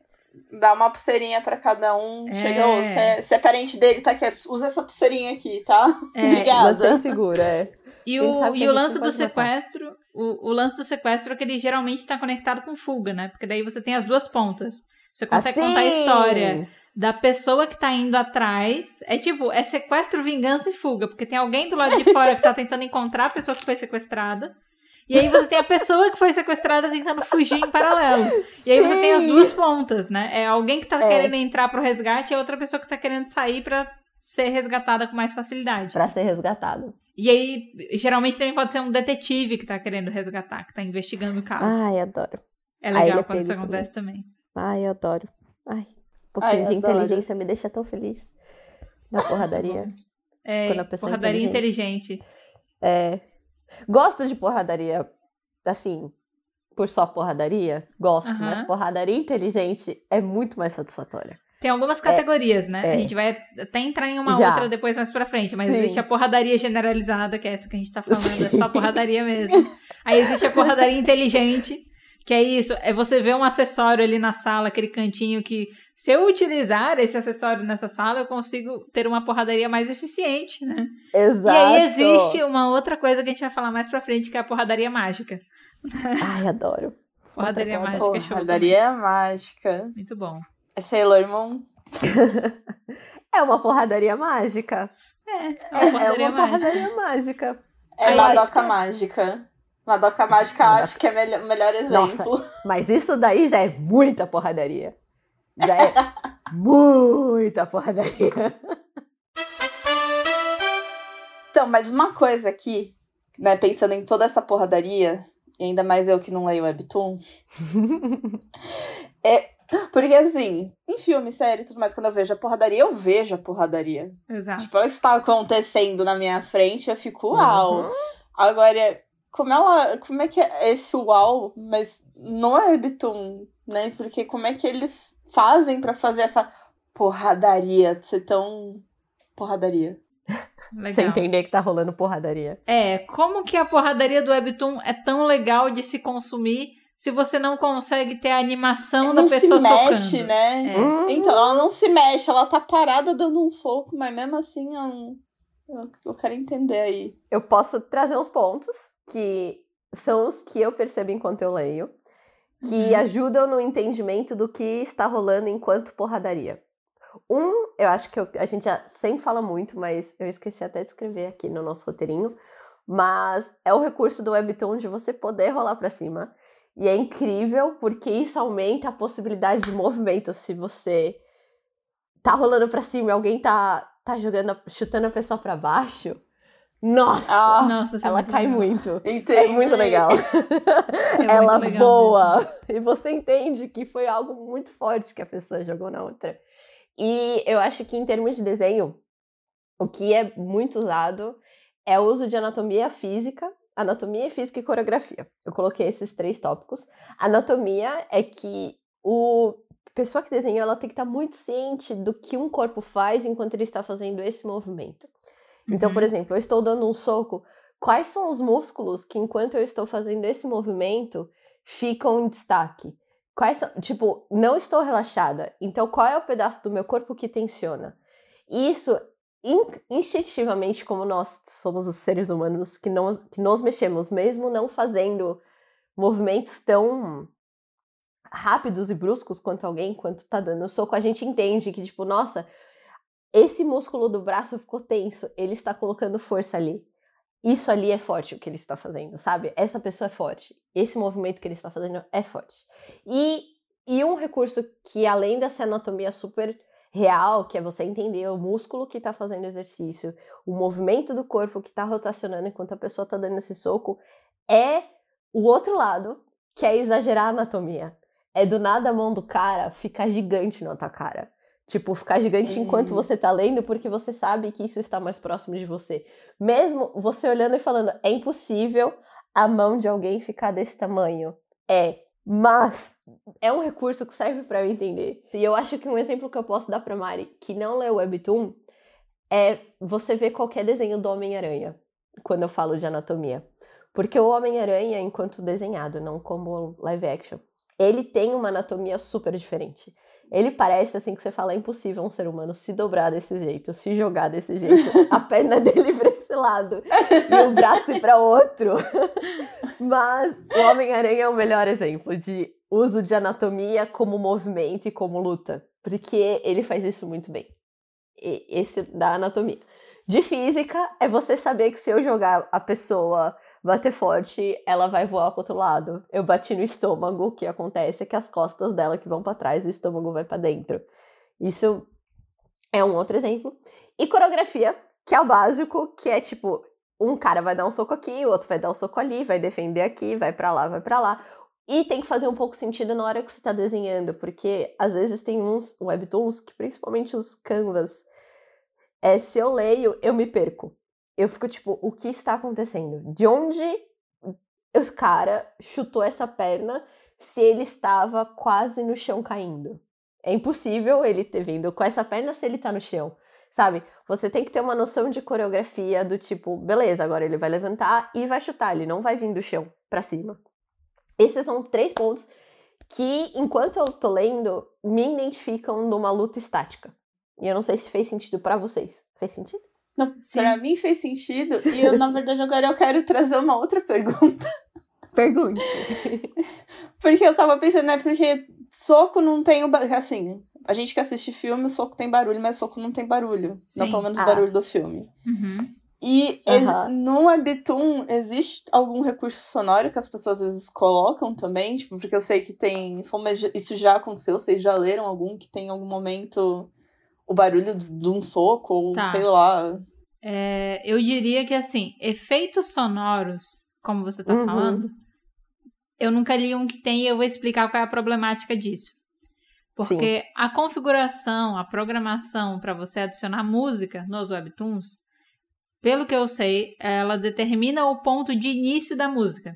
Dá uma pulseirinha pra cada um. É. Chega, ô, você é, é parente dele, tá aqui. Usa essa pulseirinha aqui, tá? É, Obrigada. Mantém segura, é. E o, e o lance do matar. sequestro, o, o lance do sequestro é que ele geralmente está conectado com fuga, né? Porque daí você tem as duas pontas. Você consegue Assim! contar a história da pessoa que tá indo atrás. É tipo, é sequestro, vingança e fuga. Porque tem alguém do lado de fora que tá tentando encontrar a pessoa que foi sequestrada. E aí você tem a pessoa que foi sequestrada tentando fugir em paralelo. E aí você tem as duas pontas, né? É alguém que tá É. querendo entrar pro resgate e a outra pessoa que tá querendo sair pra ser resgatada com mais facilidade. Pra ser resgatado. E aí, geralmente também pode ser um detetive que tá querendo resgatar, que tá investigando o caso. Ai, adoro. é legal é quando isso acontece também. Ai, eu adoro. Ai, um pouquinho Ai, de adoro. inteligência me deixa tão feliz. Na porradaria. É, Quando a pessoa é porradaria inteligente. É. Gosto de porradaria, assim, por só porradaria? Gosto, Aham. mas porradaria inteligente é muito mais satisfatória. Tem algumas categorias, né? é. A gente vai até entrar em uma Já. outra depois mais pra frente, mas Sim. existe a porradaria generalizada, que é essa que a gente tá falando, é só porradaria mesmo. Aí existe a porradaria inteligente, que é isso, é você ver um acessório ali na sala, aquele cantinho que se eu utilizar esse acessório nessa sala, eu consigo ter uma porradaria mais eficiente, né? Exato. E aí existe uma outra coisa que a gente vai falar mais pra frente, que é a porradaria mágica. Ai, adoro. Porradaria Outra mágica é show. Porradaria mágica. também. Muito bom. É Sailor Moon. É uma porradaria mágica. É, É, uma é porradaria uma mágica. porradaria mágica. É Aí, Madoka Mágica. Madoka Mágica Madoka- acho que é melhor- o melhor Nossa. exemplo. Mas isso daí já é muita porradaria. Já é muita porradaria. Então, mas uma coisa aqui, né, pensando em toda essa porradaria, e ainda mais eu que não leio Webtoon, é. Porque assim, em filme, série e tudo mais, quando eu vejo a porradaria, eu vejo a porradaria. Exato. Tipo, ela está acontecendo na minha frente, eu fico uau. Uhum. Agora, como ela. Como é que é esse uau, mas não é Webtoon, né? Porque como é que eles fazem pra fazer essa porradaria ser tão. Porradaria. Legal. Sem entender que tá rolando porradaria. É, como que a porradaria do Webtoon é tão legal de se consumir se você não consegue ter a animação da não pessoa se mexe, socando? né? É. Uhum. Então, ela não se mexe, ela tá parada dando um soco, mas mesmo assim eu, não- eu, eu quero entender aí. Eu posso trazer uns pontos que são os que eu percebo enquanto eu leio, que Uhum. ajudam no entendimento do que está rolando enquanto porradaria. Um, eu acho que eu- a gente já sempre fala muito, mas eu esqueci até de escrever aqui no nosso roteirinho. Mas é o recurso do Webtoon de você poder rolar pra cima. E é incrível porque isso aumenta a possibilidade de movimento. Se você tá rolando pra cima e alguém tá, tá jogando, chutando a pessoa pra baixo, nossa! Ah, Nossa, é ela muito cai legal. muito. entendi. É muito legal. muito ela legal voa. E você entende que foi algo muito forte que a pessoa jogou na outra. E eu acho que em termos de desenho, o que é muito usado é o uso de anatomia física, anatomia física e coreografia. Eu coloquei esses três tópicos. Anatomia é que o a pessoa que desenhou ela tem que estar muito ciente do que um corpo faz enquanto ele está fazendo esse movimento. Então, Uhum. por exemplo, eu estou dando um soco, quais são os músculos que enquanto eu estou fazendo esse movimento ficam em destaque? Quais são, tipo, não estou relaxada. Então, qual é o pedaço do meu corpo que tensiona? Isso in- instintivamente, como nós somos os seres humanos que, não, que nos mexemos, mesmo não fazendo movimentos tão rápidos e bruscos quanto alguém, quanto tá dando soco, a gente entende que, tipo, nossa, esse músculo do braço ficou tenso, ele está colocando força ali. Isso ali é forte o que ele está fazendo, sabe? Essa pessoa é forte. Esse movimento que ele está fazendo é forte. E, e um recurso que, além dessa anatomia super real, que é você entender o músculo que está fazendo exercício, o movimento do corpo que está rotacionando enquanto a pessoa está dando esse soco, é o outro lado, que é exagerar a anatomia. É do nada a mão do cara ficar gigante na tua cara. Tipo, ficar gigante Uhum. enquanto você tá lendo, porque você sabe que isso está mais próximo de você. Mesmo você olhando e falando, é impossível a mão de alguém ficar desse tamanho? É. Mas é um recurso que serve para eu entender. E eu acho que um exemplo que eu posso dar pra Mari, que não lê o Webtoon, é você ver qualquer desenho do Homem-Aranha, quando eu falo de anatomia. Porque o Homem-Aranha, enquanto desenhado, não como live action, ele tem uma anatomia super diferente. Ele parece assim que você fala, é impossível um ser humano se dobrar desse jeito, se jogar desse jeito, a perna dele para esse lado e o braço para outro. Mas o Homem-Aranha é o melhor exemplo de uso de anatomia como movimento e como luta, porque ele faz isso muito bem. E esse da anatomia. De física é você saber que se eu jogar a pessoa bater forte, ela vai voar pro outro lado. Eu bati no estômago, o que acontece é que as costas dela que vão para trás, o estômago vai para dentro. Isso é um outro exemplo. E coreografia, que é o básico, que é tipo, um cara vai dar um soco aqui, o outro vai dar um soco ali, vai defender aqui, vai para lá, vai para lá. E tem que fazer um pouco sentido na hora que você tá desenhando, porque às vezes tem uns webtoons que principalmente os canvas, é, se eu leio, eu me perco eu fico tipo, o que está acontecendo? De onde os cara chutou essa perna se ele estava quase no chão caindo? É impossível ele ter vindo com essa perna se ele tá no chão, sabe? Você tem que ter uma noção de coreografia do tipo, beleza, agora ele vai levantar e vai chutar, ele não vai vir do chão para cima. Esses são três pontos que, enquanto eu tô lendo, me identificam numa luta estática. E eu não sei se fez sentido para vocês. Fez sentido? Não, pra mim fez sentido. E eu, na verdade, agora eu quero trazer uma outra pergunta. Pergunte. porque eu tava pensando, né? Porque soco não tem o. Assim, a gente que assiste filme, o soco tem barulho, mas soco não tem barulho. Sim. Não pelo menos o ah. barulho do filme. Uhum. E uhum. no Webtoon existe algum recurso sonoro que as pessoas às vezes colocam também? Tipo, porque eu sei que tem. Isso já aconteceu, vocês já leram algum que tem algum momento o barulho de um soco, ou tá. sei lá. É, eu diria que, assim, efeitos sonoros, como você tá uhum. falando, eu nunca li um que tem e eu vou explicar qual é a problemática disso. Porque Sim. a configuração, a programação para você adicionar música nos webtoons, pelo que eu sei, ela determina o ponto de início da música.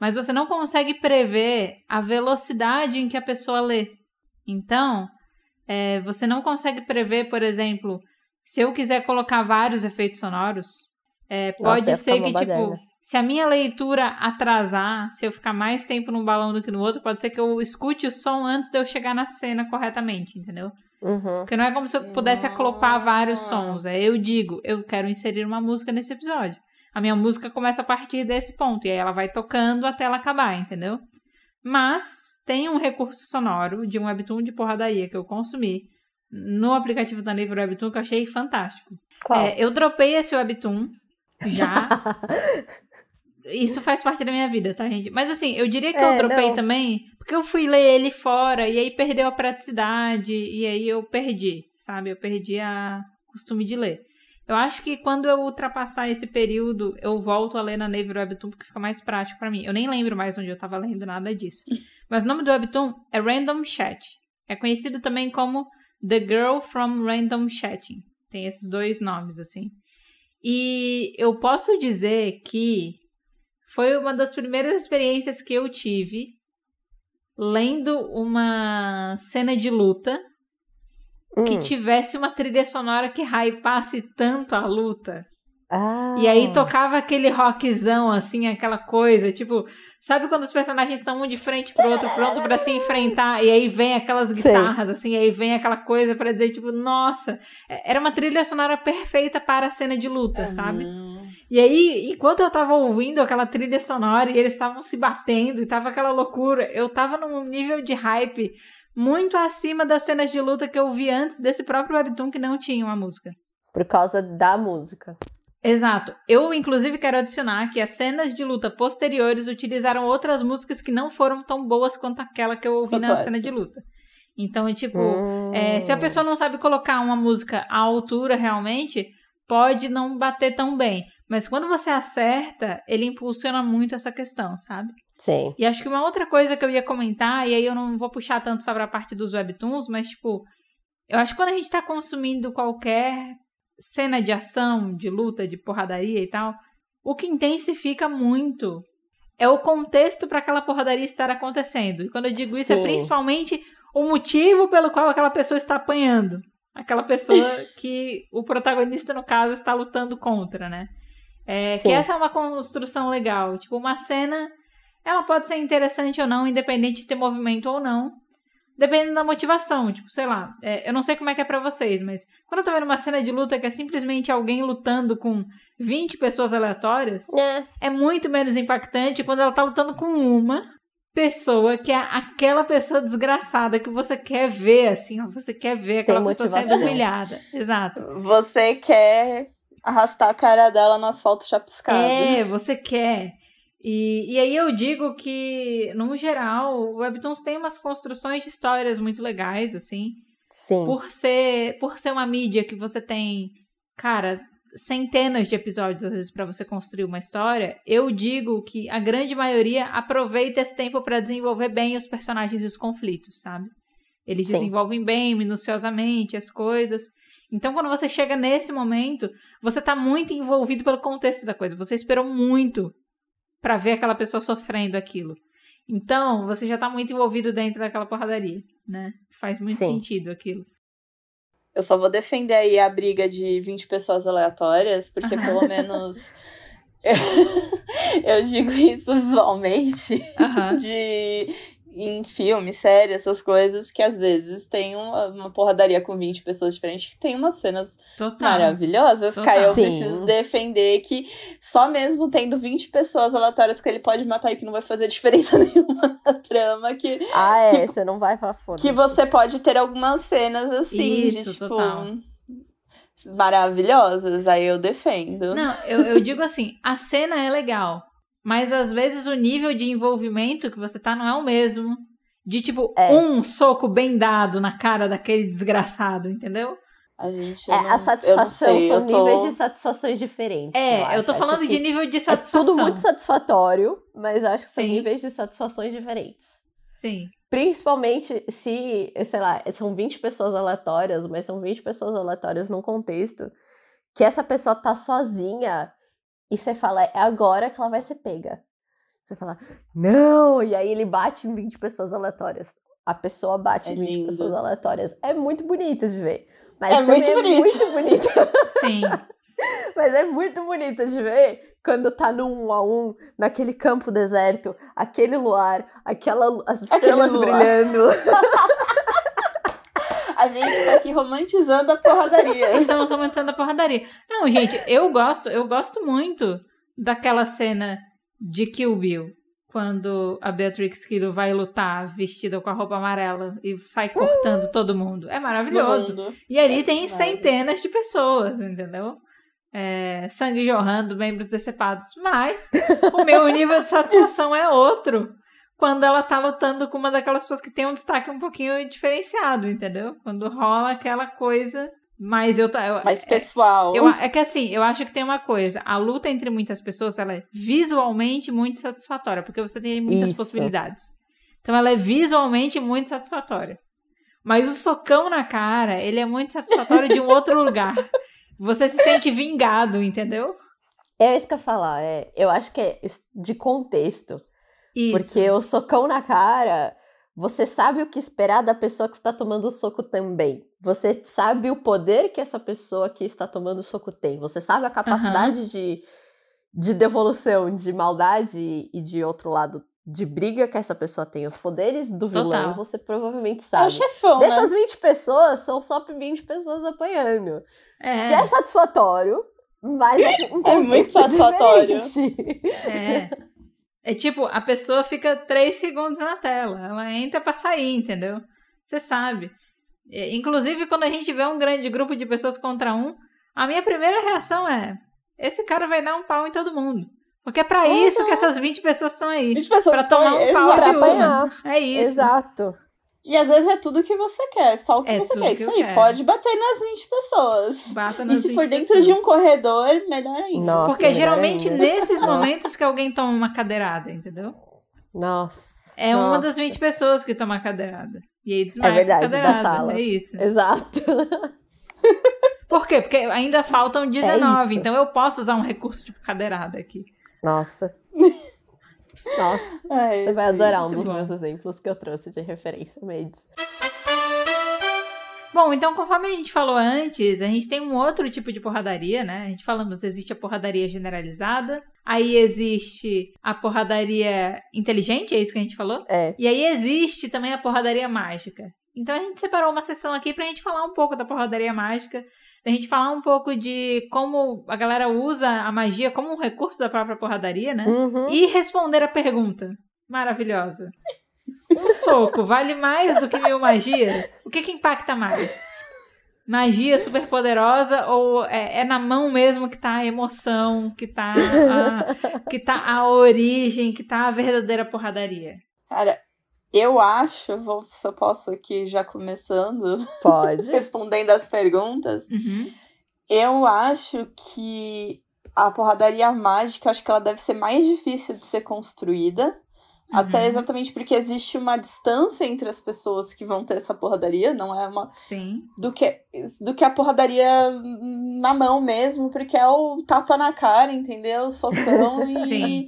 Mas você não consegue prever a velocidade em que a pessoa lê. Então, é, você não consegue prever, por exemplo, se eu quiser colocar vários efeitos sonoros, é, pode Nossa, ser que, tipo, se a minha leitura atrasar, se eu ficar mais tempo num balão do que no outro, pode ser que eu escute o som antes de eu chegar na cena corretamente, entendeu? Uhum. Porque não é como se eu pudesse acoplar vários sons. É, eu digo, eu quero inserir uma música nesse episódio. A minha música começa a partir desse ponto, e aí ela vai tocando até ela acabar, entendeu? Mas tem um recurso sonoro de um webtoon de porradaria que eu consumi no aplicativo da Naver Webtoon que eu achei fantástico. É, eu dropei esse webtoon já. Isso faz parte da minha vida, tá, gente? Mas assim, eu diria que é, eu dropei não. também porque eu fui ler ele fora e aí perdeu a praticidade e aí eu perdi, sabe? Eu perdi a costume de ler. Eu acho que quando eu ultrapassar esse período, eu volto a ler na Naver Webtoon porque fica mais prático para mim. Eu nem lembro mais onde eu tava lendo nada disso. Mas o nome do Webtoon é Random Chat. É conhecido também como The Girl from Random Chatting. Tem esses dois nomes, assim. E eu posso dizer que foi uma das primeiras experiências que eu tive lendo uma cena de luta que hum. tivesse uma trilha sonora que hypasse tanto a luta. Ah. E aí tocava aquele rockzão, assim, aquela coisa, tipo, sabe quando os personagens estão um de frente pro outro, pronto para se enfrentar, e aí vem aquelas guitarras, Sim. assim, e aí vem aquela coisa para dizer, tipo, nossa, é, era uma trilha sonora perfeita para a cena de luta, uhum. sabe? E aí, enquanto eu tava ouvindo aquela trilha sonora e eles estavam se batendo e tava aquela loucura, eu tava num nível de hype muito acima das cenas de luta que eu vi antes desse próprio webtoon que não tinha uma música. Por causa da música. Exato. Eu, inclusive, quero adicionar que as cenas de luta posteriores utilizaram outras músicas que não foram tão boas quanto aquela que eu ouvi quanto na essa. cena de luta. Então, é tipo, hum. é, se a pessoa não sabe colocar uma música à altura realmente, pode não bater tão bem. Mas quando você acerta, ele impulsiona muito essa questão, sabe? Sim. E acho que uma outra coisa que eu ia comentar, e aí eu não vou puxar tanto sobre a parte dos webtoons, mas tipo, eu acho que quando a gente tá consumindo qualquer cena de ação, de luta, de porradaria e tal, o que intensifica muito é o contexto para aquela porradaria estar acontecendo. E quando eu digo isso, é Sim. principalmente o motivo pelo qual aquela pessoa está apanhando. Aquela pessoa que o protagonista, no caso, está lutando contra, né? É, que essa é uma construção legal. Tipo, uma cena, ela pode ser interessante ou não, independente de ter movimento ou não. Dependendo da motivação. Tipo, sei lá, é, eu não sei como é que é pra vocês, mas quando eu tô vendo uma cena de luta que é simplesmente alguém lutando com 20 pessoas aleatórias, É, é muito menos impactante quando ela tá lutando com uma pessoa que é aquela pessoa desgraçada que você quer ver, assim, ó. Você quer ver aquela pessoa sendo humilhada. Exato. Você quer arrastar a cara dela no asfalto chapiscado. É, você quer. E, e aí eu digo que, no geral, o Webtoons tem umas construções de histórias muito legais, assim. sim. Por ser, por ser uma mídia que você tem, cara, centenas de episódios às vezes para você construir uma história, eu digo que a grande maioria aproveita esse tempo para desenvolver bem os personagens e os conflitos, sabe? Eles Sim. desenvolvem bem, minuciosamente as coisas. Então, quando você chega nesse momento, você tá muito envolvido pelo contexto da coisa. Você esperou muito para ver aquela pessoa sofrendo aquilo. Então, você já tá muito envolvido dentro daquela porradaria, né? Faz muito Sim. sentido aquilo. Eu só vou defender aí a briga de 20 pessoas aleatórias, porque pelo menos. eu digo isso visualmente. De em filme, série, essas coisas, que às vezes tem uma, uma porradaria com 20 pessoas diferentes que tem umas cenas Total. maravilhosas. Total. Sim. preciso defender que só mesmo tendo 20 pessoas aleatórias que ele pode matar e que não vai fazer diferença nenhuma na trama, que, Ah, é, que- você não vai falar foda. que você pode ter algumas cenas assim, Isso, de tipo. total. Maravilhosas, aí eu defendo. Não, eu, eu digo assim, a cena é legal, mas às vezes o nível de envolvimento que você tá não é o mesmo. De tipo, É. um soco bem dado na cara daquele desgraçado, entendeu? A gente. É, eu não- a satisfação eu sei, são eu tô- níveis de satisfações diferentes. É, eu, acho. tô Acho falando que de nível de É satisfação. tudo muito satisfatório, mas eu acho que são Sim. níveis de satisfações diferentes. Sim. Principalmente se, sei lá, são 20 pessoas aleatórias, mas são 20 pessoas aleatórias num contexto que essa pessoa tá sozinha e você fala, é agora que ela vai ser pega. Você fala, não! E aí ele bate em 20 pessoas aleatórias. A pessoa bate É em 20 lindo. pessoas aleatórias. É muito bonito de ver. Mas É também muito bonito. muito bonito. Sim. Mas é muito bonito de ver quando tá no um a um, naquele campo deserto, aquele luar, aquela, as Aquele estrelas luar. brilhando. A gente tá aqui romantizando a porradaria. Estamos comentando a porradaria. Não, gente, eu gosto, eu gosto muito daquela cena de Kill Bill. Quando a Beatrix Kiddo vai lutar vestida com a roupa amarela e sai cortando todo mundo. É maravilhoso. E ali tem Vai. centenas de pessoas, entendeu? É, sangue jorrando, membros decepados. Mas o meu nível de satisfação é outro. Quando ela tá lutando com uma daquelas pessoas que tem um destaque um pouquinho diferenciado, entendeu? Quando rola aquela coisa. Mas eu, tá- eu, Mais pessoal. eu, é que assim, eu acho que tem uma coisa. A luta entre muitas pessoas, ela é visualmente muito satisfatória, porque você tem muitas Isso. possibilidades. Então ela é visualmente muito satisfatória. Mas o socão na cara, ele é muito satisfatório de um outro lugar. Você se sente vingado, entendeu? É isso que eu ia falar. É, eu acho que é de contexto. Isso. Porque o socão na cara, você sabe o que esperar da pessoa que está tomando o soco também. Você sabe o poder que essa pessoa que está tomando o soco tem. Você sabe a capacidade de, de devolução, de maldade e de outro lado de briga que essa pessoa tem. Os poderes do vilão, Total. você provavelmente É o sabe. chefão, né? Dessas 20 pessoas, são só 20 pessoas apanhando. É, Que é satisfatório, mas é, um É muito satisfatório. é. É tipo, a pessoa fica três segundos na tela. Ela entra pra sair, entendeu? Você sabe. É, Inclusive, quando a gente vê um grande grupo de pessoas contra um, a minha primeira reação é: esse cara vai dar um pau em todo mundo. Porque é pra Uhum. isso que essas 20 pessoas estão aí. 20 pessoas Pra tomar um estão- pau exato. de uma. É isso. Exato. E às vezes é tudo que você quer, só o que É você quer. que Isso aí, quero. pode bater nas 20 pessoas. Bata E nas se 20 for dentro pessoas. de um corredor, melhor ainda. Nossa, Porque geralmente ainda. nesses momentos que alguém toma uma cadeirada, entendeu? Nossa. É uma Nossa. das 20 pessoas que toma a cadeirada. E aí desmaia É verdade, com a cadeirada. da sala. É isso. Exato. Por quê? Porque ainda faltam 19, isso. então eu posso usar um recurso tipo cadeirada aqui. Nossa. Nossa. Ai, Você vai adorar um dos bom. meus exemplos que eu trouxe de referência, Mades. Bom, então conforme a gente falou antes, a gente tem um outro tipo de porradaria, né? A gente falamos, existe a porradaria generalizada, aí existe a porradaria inteligente, é isso que a gente falou? É. E aí existe também a porradaria mágica. Então a gente separou uma sessão aqui pra gente falar um pouco da porradaria mágica, a gente falar um pouco de como a galera usa a magia como um recurso da própria porradaria, né? Uhum. E responder a pergunta. Maravilhosa. Um soco vale mais do que mil magias? O que que impacta mais? Magia super poderosa ou é, é na mão mesmo que tá a emoção, que tá a, que tá a origem, que tá a verdadeira porradaria? Cara, eu acho, vou, se eu posso aqui já começando, Pode. respondendo as perguntas, Uhum. eu acho que a porradaria mágica, acho que ela deve ser mais difícil de ser construída. Até Uhum. exatamente porque existe uma distância entre as pessoas que vão ter essa porradaria, não é uma. Sim. Do que, do que a porradaria na mão mesmo, porque é o tapa na cara, entendeu? Socão e. Sim.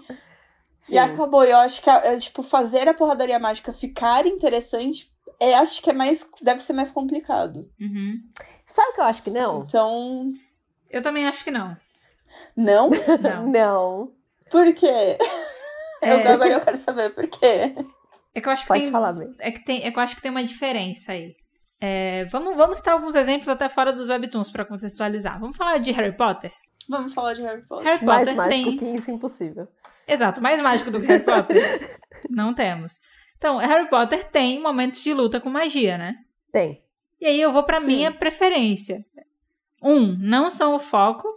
Sim. E acabou. Eu acho que, é, tipo, fazer a porradaria mágica ficar interessante, é, acho que é mais. Deve ser mais complicado. Uhum. Sabe o que eu acho que não? Então. Eu também acho que não. Não? Não. Não. Por quê? É, eu, agora eu quero saber por quê. É que eu acho que Pode tem, falar mesmo. é que tem, é que eu acho que tem uma diferença aí. É, vamos, vamos citar alguns exemplos até fora dos webtoons pra contextualizar. Vamos falar de Harry Potter? Vamos falar de Harry Potter. Harry Mais Potter mágico tem. que isso, impossível. Exato, mais mágico do que Harry Potter. Não temos. Então, Harry Potter tem momentos de luta com magia, né? Tem. E aí eu vou pra Sim. minha preferência. Um, não são o foco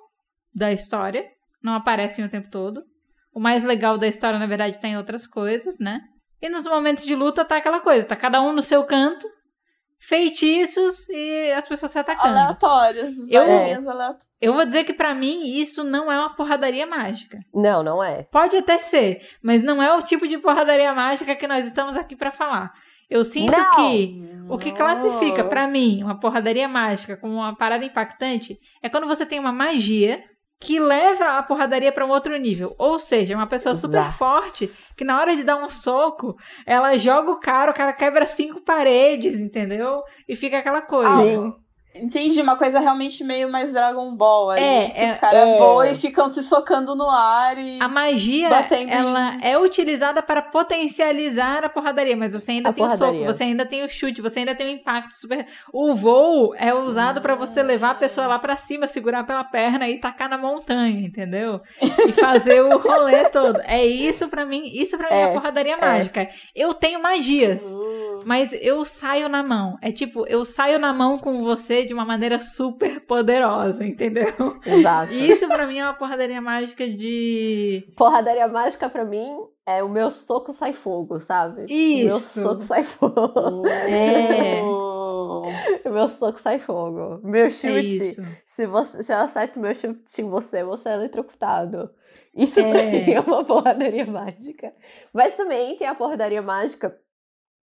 da história, não aparecem o tempo todo. O mais legal da história, na verdade, tá em outras coisas, né? E nos momentos de luta tá aquela coisa, tá cada um no seu canto, feitiços e as pessoas se atacando. Aleatórios. Eu- aleatórias. Eu vou dizer que pra mim isso não é uma porradaria mágica. Não, não é. Pode até ser, mas não é o tipo de porradaria mágica que nós estamos aqui pra falar. Eu sinto Não! que o que classifica pra mim uma porradaria mágica como uma parada impactante é quando você tem uma magia que leva a porradaria pra um outro nível. Ou seja, uma pessoa super Exato. forte que na hora de dar um soco, ela joga o cara, o cara quebra cinco paredes, entendeu? E fica aquela coisa. Sim. Entendi, uma coisa realmente meio mais Dragon Ball. Ali, É, é- os caras é. voam e ficam se socando no ar e. A magia, Batendo em- ela é utilizada para potencializar a porradaria, mas você ainda A tem o soco, porradaria. você ainda tem o chute, você ainda tem o impacto super. O voo é usado para você levar a pessoa lá para cima, segurar pela perna e tacar na montanha, entendeu? E fazer o rolê todo. É isso para mim, isso para mim é É, a porradaria mágica. Eu tenho magias. Uh, Mas eu saio na mão. É tipo, eu saio na mão com você de uma maneira super poderosa, entendeu? Exato. E isso pra mim é uma porradaria mágica de. Porradaria mágica pra mim é o meu soco sai fogo, sabe? O meu Isso. soco sai fogo. É. o meu soco sai fogo. Meu É chute. isso. se, você, se eu acerto meu chute em você, você é eletrocutado. Isso pra É. mim é uma porradaria mágica. Mas também tem a porradaria mágica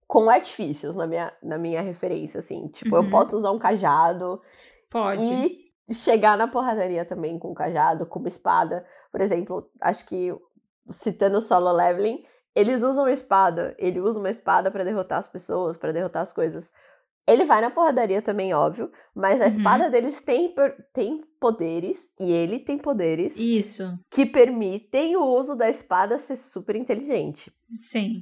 com artifícios na minha, na minha referência, assim. Tipo, Uhum. eu posso usar um cajado Pode. e chegar na porradaria também com cajado, com uma espada. Por exemplo, acho que citando o solo leveling, eles usam espada. Ele usa uma espada pra derrotar as pessoas, pra derrotar as coisas. Ele vai na porradaria também, óbvio, mas a Uhum. espada deles tem, tem poderes, e ele tem poderes, Isso. que permitem o uso da espada ser super inteligente. Sim.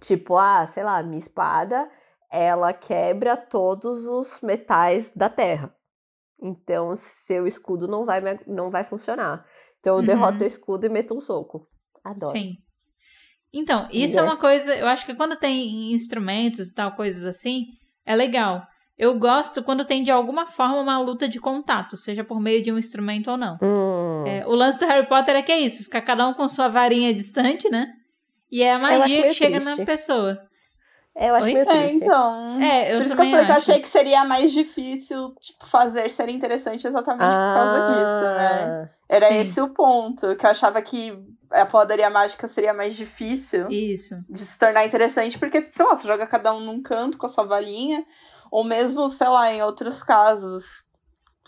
Tipo, ah, sei lá, minha espada, ela quebra todos os metais da terra. Então, seu escudo não vai, não vai funcionar. Então, eu Uhum. derroto o escudo e meto um soco. Adoro. Sim. Então, isso é uma Yes. coisa. Eu acho que quando tem instrumentos e tal, coisas assim, é legal. Eu gosto quando tem de alguma forma uma luta de contato, seja por meio de um instrumento ou não. Hum. É, o lance do Harry Potter é que é isso, fica cada um com sua varinha distante, né? E é a acho magia que chega triste. na pessoa. É, eu acho Oi? meio É, triste. então. É, eu Por isso que eu falei que eu acho. achei que seria mais difícil, tipo, fazer ser interessante exatamente por causa disso, né? Ah, Era Sim. esse o ponto, que eu achava que a podaria mágica seria mais difícil Isso. de se tornar interessante, porque, sei lá, você joga cada um num canto com a sua varinha, ou mesmo, sei lá, em outros casos,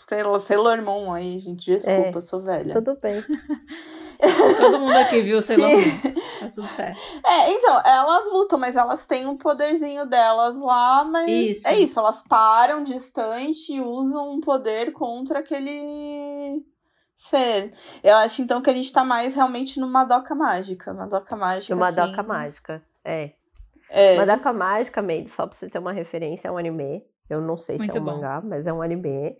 sei lá, Sailor Moon aí, gente. Desculpa, É, sou velha. Tudo bem. Todo mundo aqui viu, sei lá. Tá tudo certo. É, então, elas lutam, mas elas têm um poderzinho delas lá, mas Isso. é isso, elas param distante e usam um poder contra aquele ser. Eu acho então que a gente tá mais realmente numa doca mágica. Uma doca mágica. Uma assim, doca mágica. É. É. Madoka Mágica, Made, só pra você ter uma referência, é um anime. Eu não sei se Muito é um bom. mangá, mas é um anime.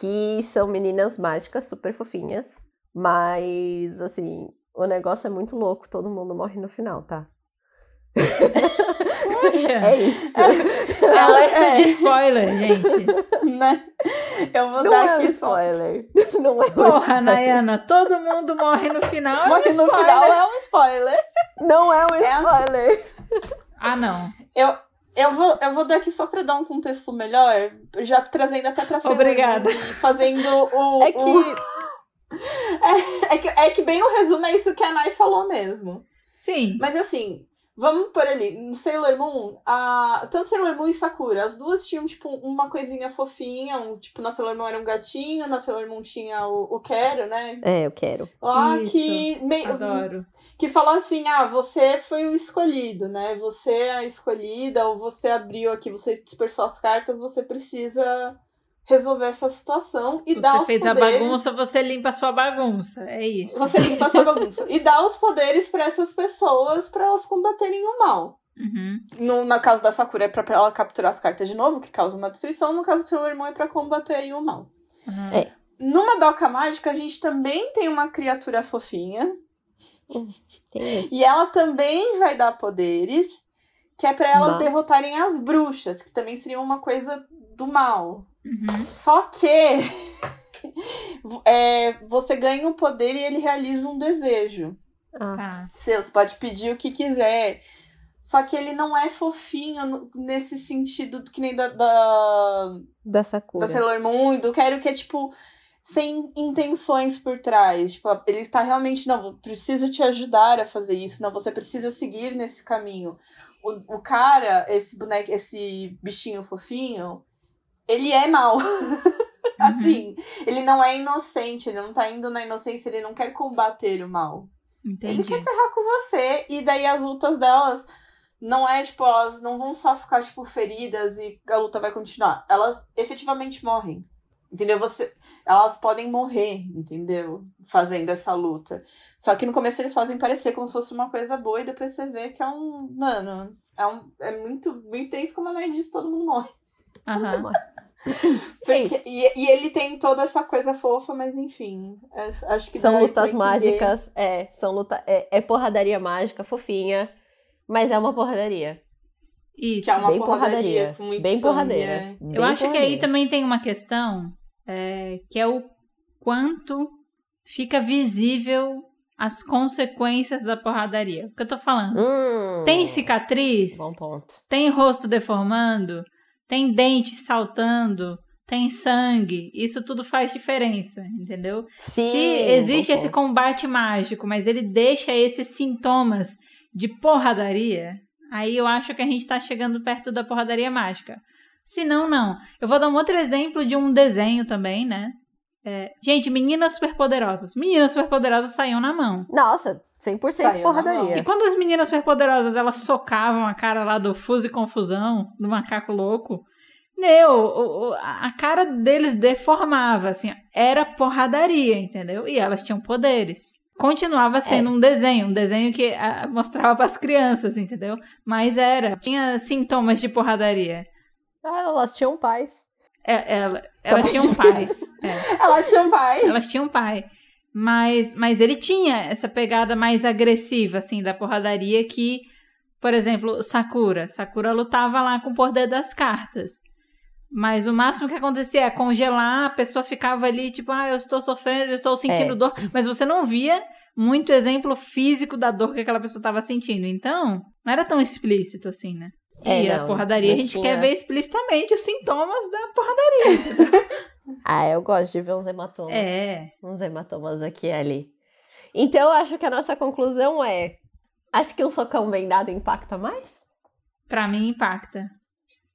Que são meninas mágicas super fofinhas. Mas, assim, o negócio é muito louco. Todo mundo morre no final, tá? Poxa, É isso. alerta É. de spoiler, gente. né? Eu vou Não dar é um aqui só. spoiler. Não é um Porra, spoiler. Nayana, todo mundo morre no final. é um Morre no final é um spoiler. Não é um É spoiler. Ah, não. Eu, eu, vou, eu vou dar aqui só pra dar um contexto melhor, já trazendo até pra Sailor Obrigada. E fazendo o. É que. o- é, que, é que bem o resumo é isso que a Nai falou mesmo. Sim. Mas assim, vamos por ali. Sailor Moon, a... tanto Sailor Moon e Sakura, as duas tinham, tipo, uma coisinha fofinha. Um, tipo, na Sailor Moon era um gatinho, na Sailor Moon tinha o, o Quero, né? É, eu quero. Lá Isso, que. meio- Adoro. Que falou assim: ah, você foi o escolhido, né? Você é a escolhida, ou você abriu aqui, você dispersou as cartas, você precisa resolver essa situação e dar Você os fez a poderes. bagunça, você limpa a sua bagunça. É isso. Você limpa essa bagunça. e dá os poderes pra essas pessoas pra elas combaterem o mal. Uhum. No, no caso da Sakura é pra ela capturar as cartas de novo, que causa uma destruição. No caso do seu irmão é pra combater aí o mal. Uhum. É. Numa Doca Mágica, a gente também tem uma criatura fofinha. Tem E ela também vai dar poderes, que é pra elas Mas- derrotarem as bruxas, que também seria uma coisa do mal. Uhum. Só que é, você ganha o poder e ele realiza um desejo. Ah, Tá. Seu, você pode pedir o que quiser. Só que ele não é fofinho nesse sentido que nem da, da, da Sakura. da Sailor Moon do Quero, que é tipo sem intenções por trás. Tipo, ele está realmente, não, preciso te ajudar a fazer isso, não, você precisa seguir nesse caminho. O, o cara, esse boneco, esse bichinho fofinho, ele é mau. assim, ele não é inocente, ele não tá indo na inocência, ele não quer combater o mal. Ele Entendi. quer ferrar com você. E daí as lutas delas não é, tipo, elas não vão só ficar, tipo, feridas e a luta vai continuar. Elas efetivamente morrem. Entendeu? Você, elas podem morrer, entendeu? Fazendo essa luta. Só que no começo eles fazem parecer como se fosse uma coisa boa e depois você vê que é um. Mano, é, um, é muito, muito tenso, como a Nai disse, todo mundo morre. Aham. Porque- isso. e, e ele tem toda essa coisa fofa, mas enfim. é- acho que São lutas mágicas, é, são luta, é, é porradaria mágica, fofinha, mas é uma porradaria. Isso. Que é uma bem porradaria, porradaria, com muito bem sangue, porradeira. é. bem Eu acho que aí também tem uma questão é, que é o quanto fica visível as consequências da porradaria. O que eu tô falando? Hum, Tem cicatriz? Bom ponto. Tem rosto deformando? Tem dente saltando? Tem sangue? Isso tudo faz diferença, entendeu? Sim, Se existe esse combate mágico, mas ele deixa esses sintomas de porradaria, aí eu acho que a gente tá chegando perto da porradaria mágica. Se não, não. Eu vou dar um outro exemplo de um desenho também, né? É, gente, meninas superpoderosas. Meninas superpoderosas saíam na mão. Nossa, 100% Saiu na E porradaria. quando as meninas superpoderosas elas socavam a cara lá do Fuso e Confusão, do macaco louco, meu, a cara deles deformava, assim, era porradaria, entendeu? E elas tinham poderes. Continuava sendo um desenho, um desenho que ah, mostrava para as crianças, entendeu? Mas era, tinha sintomas de porradaria. Ah, elas tinham paz. É, ela- elas Elas tinham tinham pais. É. Ela tinha um pai. Elas tinham pai. Mas, mas ele tinha essa pegada mais agressiva, assim, da porradaria que, por exemplo, Sakura. Sakura lutava lá com o poder das cartas. Mas o máximo que acontecia é congelar, a pessoa ficava ali, tipo, ah, eu estou sofrendo, eu estou sentindo É. dor. Mas você não via muito exemplo físico da dor que aquela pessoa estava sentindo. Então, não era tão explícito assim, né? É, e a não, porradaria, a gente tinha- quer ver explicitamente os sintomas da porradaria. Ah, eu gosto de ver uns hematomas. É. Uns hematomas aqui e ali. Então, eu acho que a nossa conclusão é... Acho que um socão bem dado impacta mais? Pra mim, impacta.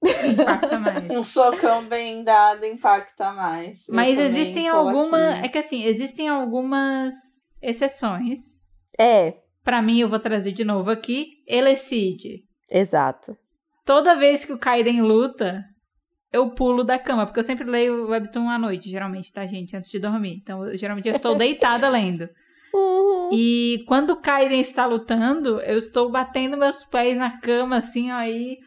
Impacta mais. Um socão bem dado impacta mais. Mas existem algumas. É que assim, existem algumas exceções. É, Pra mim, eu vou trazer de novo aqui. Elecide. exato. Toda vez que o Kaiden luta, eu pulo da cama, porque eu sempre leio o Webtoon à noite, geralmente, tá, gente? Antes de dormir. Então, eu- geralmente eu estou deitada lendo. Uhum. E quando o Kaiden está lutando, eu estou batendo meus pés na cama, assim, aí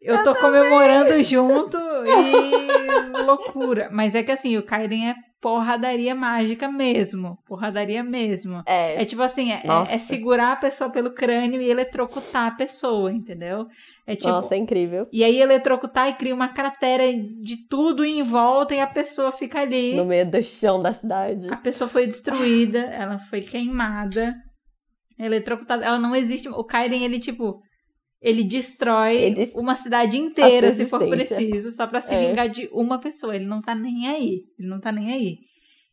eu, tô comemorando junto e loucura. Mas é que assim, o Kaiden é porradaria mágica mesmo. Porradaria mesmo. É, É tipo assim, é, Nossa. é segurar a pessoa pelo crânio e eletrocutar a pessoa, entendeu? É tipo. nossa, é incrível. E aí eletrocutar e cria uma cratera de tudo em volta e a pessoa fica ali. No meio do chão da cidade. A pessoa foi destruída, ela foi queimada, eletrocutada. Ela não existe. O Kaiden, ele, tipo, ele destrói Ele- uma cidade inteira, se for preciso, só pra se É. vingar de uma pessoa. Ele não tá nem aí. Ele não tá nem aí.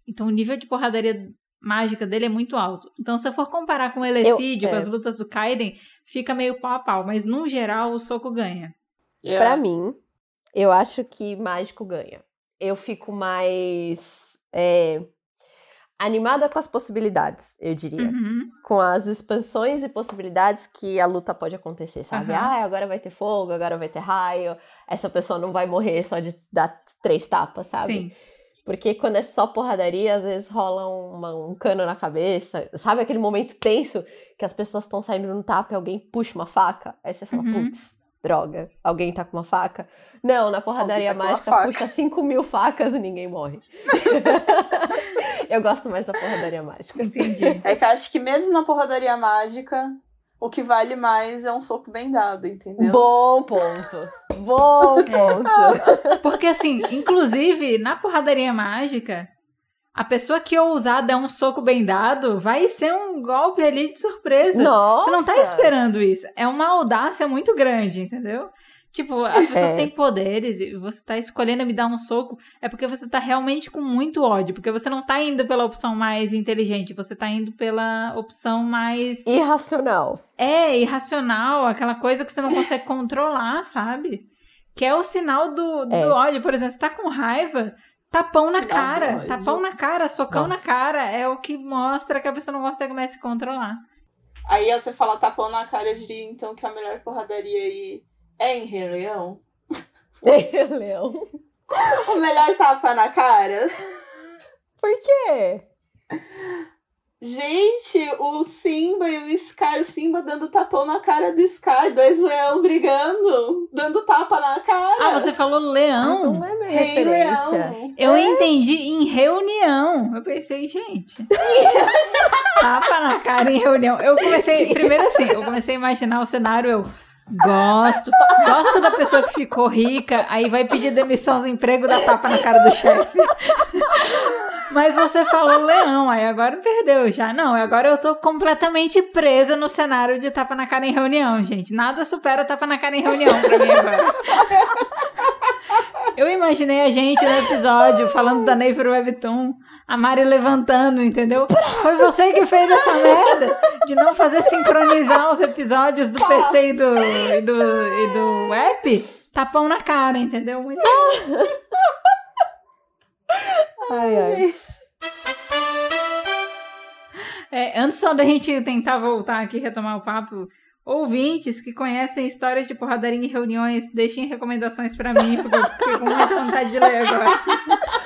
Então o nível de porradaria mágica dele é muito alto. Então, se eu for comparar com o Elecídio, é. com as lutas do Kaiden, fica meio pau a pau. Mas, no geral, o soco ganha. Yeah. Pra mim, eu acho que mágico ganha. Eu fico mais é, animada com as possibilidades, eu diria. Uhum. Com as expansões e possibilidades que a luta pode acontecer, sabe? Aham. Ah, agora vai ter fogo, agora vai ter raio, essa pessoa não vai morrer só de dar três tapas, sabe? Sim. Porque quando é só porradaria, às vezes rola uma- um cano na cabeça. Sabe aquele momento tenso que as pessoas estão saindo no tapa e alguém puxa uma faca? Aí você fala, Uhum. putz, droga, alguém tá com uma faca? Não, na porradaria tá com uma mágica puxa 5 mil facas e ninguém morre. Eu gosto mais da porradaria mágica. Entendi. É que eu acho que mesmo na porradaria mágica, o que vale mais é um soco bem dado, entendeu? Bom ponto. Bom ponto. Porque, assim, inclusive, na porradaria mágica, a pessoa que ousar dar um soco bem dado vai ser um golpe ali de surpresa. Nossa. Você não tá esperando isso. É uma audácia muito grande, entendeu? Tipo, as pessoas É. têm poderes e você tá escolhendo me dar um soco, é porque você tá realmente com muito ódio. Porque você não tá indo pela opção mais inteligente, você tá indo pela opção mais. Irracional. É, irracional, aquela coisa que você não consegue controlar, sabe? Que é o sinal do, do É. ódio. Por exemplo, você tá com raiva, tapão na Sinal do cara. Tapão na cara, socão na Nossa. cara. É o que mostra que a pessoa não consegue mais se controlar. Aí você fala tapão na cara, eu diria então que a melhor porradaria aí é em Rei Leão. Leão. O melhor tapa na cara. Por quê? Gente, o Simba e o Scar, o Simba dando tapão na cara do Scar, dois leão brigando, dando tapa na cara. Ah, você falou leão? Não é minha Rei referência. Leão. Eu entendi em reunião. Eu pensei, gente. Tapa na cara em reunião. Eu comecei, primeiro assim, eu comecei a imaginar o cenário, eu gosto, gosto da pessoa que ficou rica, aí vai pedir demissão do emprego, dá tapa na cara do chefe. Mas você falou leão, aí agora perdeu já. Não, agora eu tô completamente presa no cenário de tapa na cara em reunião, gente. Nada supera tapa na cara em reunião pra mim agora. Eu imaginei a gente no episódio falando da Naver Webtoon, a Mari levantando, entendeu? Foi você que fez essa merda de não fazer sincronizar os episódios do PC e do, e do, e do app? Tapão na cara, entendeu? Muito Ai, ai. É, antes só da gente tentar voltar aqui retomar o papo, ouvintes que conhecem histórias de porradaria em reuniões, deixem recomendações pra mim, porque eu fiquei com muita vontade de ler agora.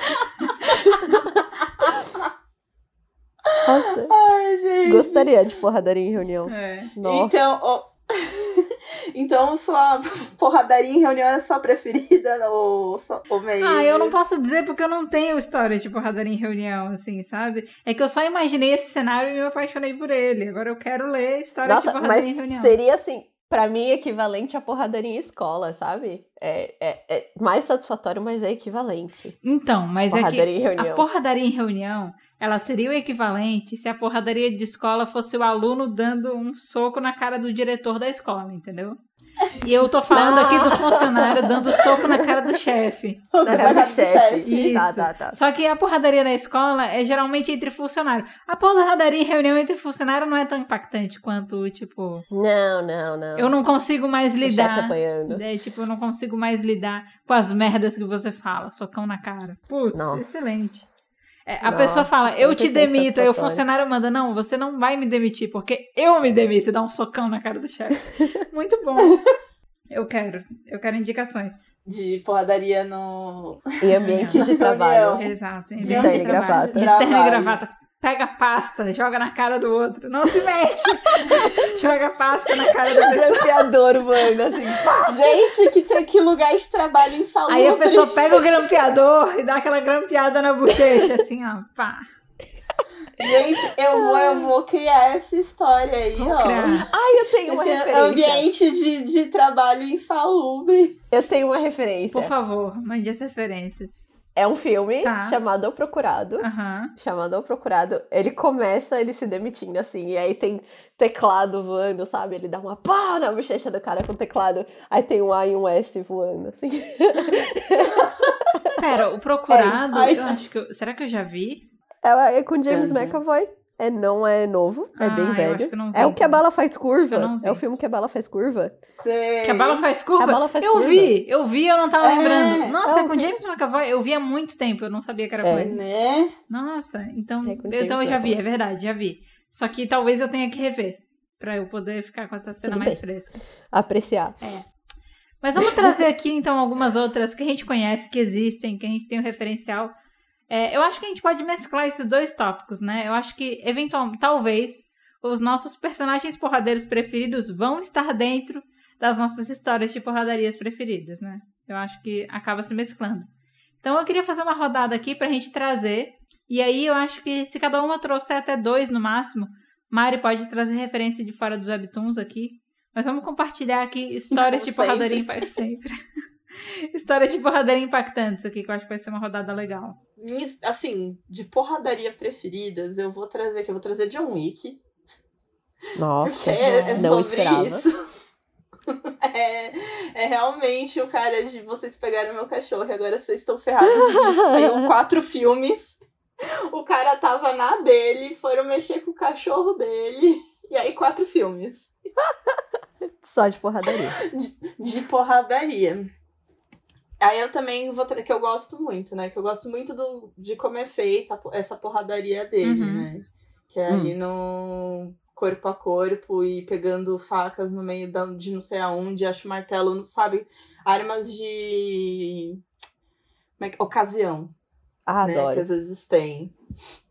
Nossa. Ai, gente. Gostaria de porradaria em reunião. É. Nossa. Então, então sua porradaria em reunião é a sua preferida ou, ou meio? Ah, eu não posso dizer porque eu não tenho histórias de porradaria em reunião, assim, sabe? É que eu só imaginei esse cenário e me apaixonei por ele. Agora eu quero ler histórias de Nossa, porradaria mas em reunião. seria assim, pra mim, equivalente à porradaria em escola, sabe? É, é, é mais satisfatório, mas é equivalente. Então, mas é Porradaria em que a reunião. porradaria em reunião, ela seria o equivalente se a porradaria de escola fosse o aluno dando um soco na cara do diretor da escola, entendeu? E eu tô falando aqui do funcionário dando soco na cara do chefe. Na cara do chefe. Tá, Isso. tá, tá. Só que a porradaria na escola é geralmente entre funcionários. A porradaria em reunião entre funcionários não é tão impactante quanto, tipo, Não, não, não. eu não consigo mais O chefe lidar. apanhando. É, tipo, eu não consigo mais lidar com as merdas que você fala, socão na cara. Putz, Nossa. excelente. É, a Nossa, pessoa fala, eu te 100% demito, aí o funcionário manda, não, você não vai me demitir, porque eu me demito e dá um socão na cara do chefe. Muito bom. Eu quero, eu quero indicações. De porradaria no. Em ambientes de trabalho. Exato. em De ambiente terno e gravata. De terno e Trabalho. gravata. Pega pasta, joga na cara do outro. Não se mexe. joga pasta na cara da pessoa. Grampeador, mano, assim, pá. Gente, que, tem, que lugar de trabalho insalubre. Aí a pessoa pega o grampeador e dá aquela grampeada na bochecha, assim, ó. Pá. Gente, eu vou, eu vou criar essa história aí, Vamos ó. criar. Ai, eu tenho uma Esse referência. ambiente de, de trabalho insalubre. Eu tenho uma referência. Por favor, mande as referências. É um filme Tá. chamado O Procurado. Aham. Chamado O Procurado. Ele começa ele se demitindo, assim. E aí tem teclado voando, sabe? Ele dá uma pá na bochecha do cara com teclado. Aí tem um A e um S voando, assim. Pera, o procurado, É eu acho que. eu- será que eu já vi? É, é com James Entendi. McAvoy. É, não é novo, é Ah, bem eu velho. acho que eu não vi, é o que a bala faz Acho que eu curva. não vi. É o filme que a bala faz curva. Sei. Que a bala faz curva? A bala faz eu curva. vi, eu vi, eu não tava É, lembrando. Nossa, é é o com que- James McAvoy, eu vi há muito tempo, eu não sabia que era É. com ele. Né? Nossa, então, É então James eu já vi, é verdade, já vi. Só que talvez eu tenha que rever, pra eu poder ficar com essa cena Tudo mais bem. fresca. Apreciar. Mas vamos trazer aqui, então, algumas outras que a gente conhece, que existem, que a gente tem o referencial. É, eu acho que a gente pode mesclar esses dois tópicos, né? Eu acho que, eventualmente, talvez, os nossos personagens porradeiros preferidos vão estar dentro das nossas histórias de porradarias preferidas, né? Eu acho que acaba se mesclando. Então eu queria fazer uma rodada aqui pra gente trazer. E aí eu acho que se cada uma trouxer até dois no máximo, Mari pode trazer referência de fora dos webtoons aqui. Mas vamos compartilhar aqui histórias Como de porradaria sempre. Sempre. histórias de porradaria impactantes aqui, que eu acho que vai ser uma rodada legal. Assim, de porradaria preferidas, eu vou trazer aqui. Eu vou trazer John Wick. Nossa, é, é não sobre esperava. isso. É, é realmente o cara de vocês pegaram meu cachorro e agora vocês estão ferrados de saiu quatro filmes. O cara tava na dele, foram mexer com o cachorro dele. E aí, quatro filmes. Só de porradaria. de porradaria. Aí eu também vou tra- que eu gosto muito, né? Que eu gosto muito do, de como é feita essa porradaria dele, Uhum. né? Que é ali no corpo a corpo e pegando facas no meio da, de não sei aonde, acho martelo, sabe? Armas de como é que- ocasião, Ah, né? Que adoro. às vezes tem.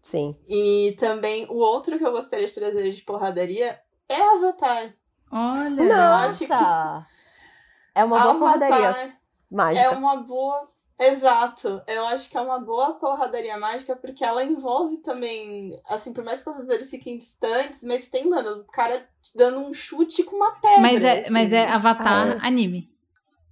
Sim. E também o outro que eu gostaria de trazer de porradaria é Avatar. Olha! acho Nossa! É uma boa porradaria Avatar mágica. É uma boa. Exato. Eu acho que é uma boa porradaria mágica porque ela envolve também. Assim, por mais que às vezes eles fiquem distantes, mas tem, mano, o cara dando um chute com uma pedra. Mas é, assim. mas é Avatar Ah, anime.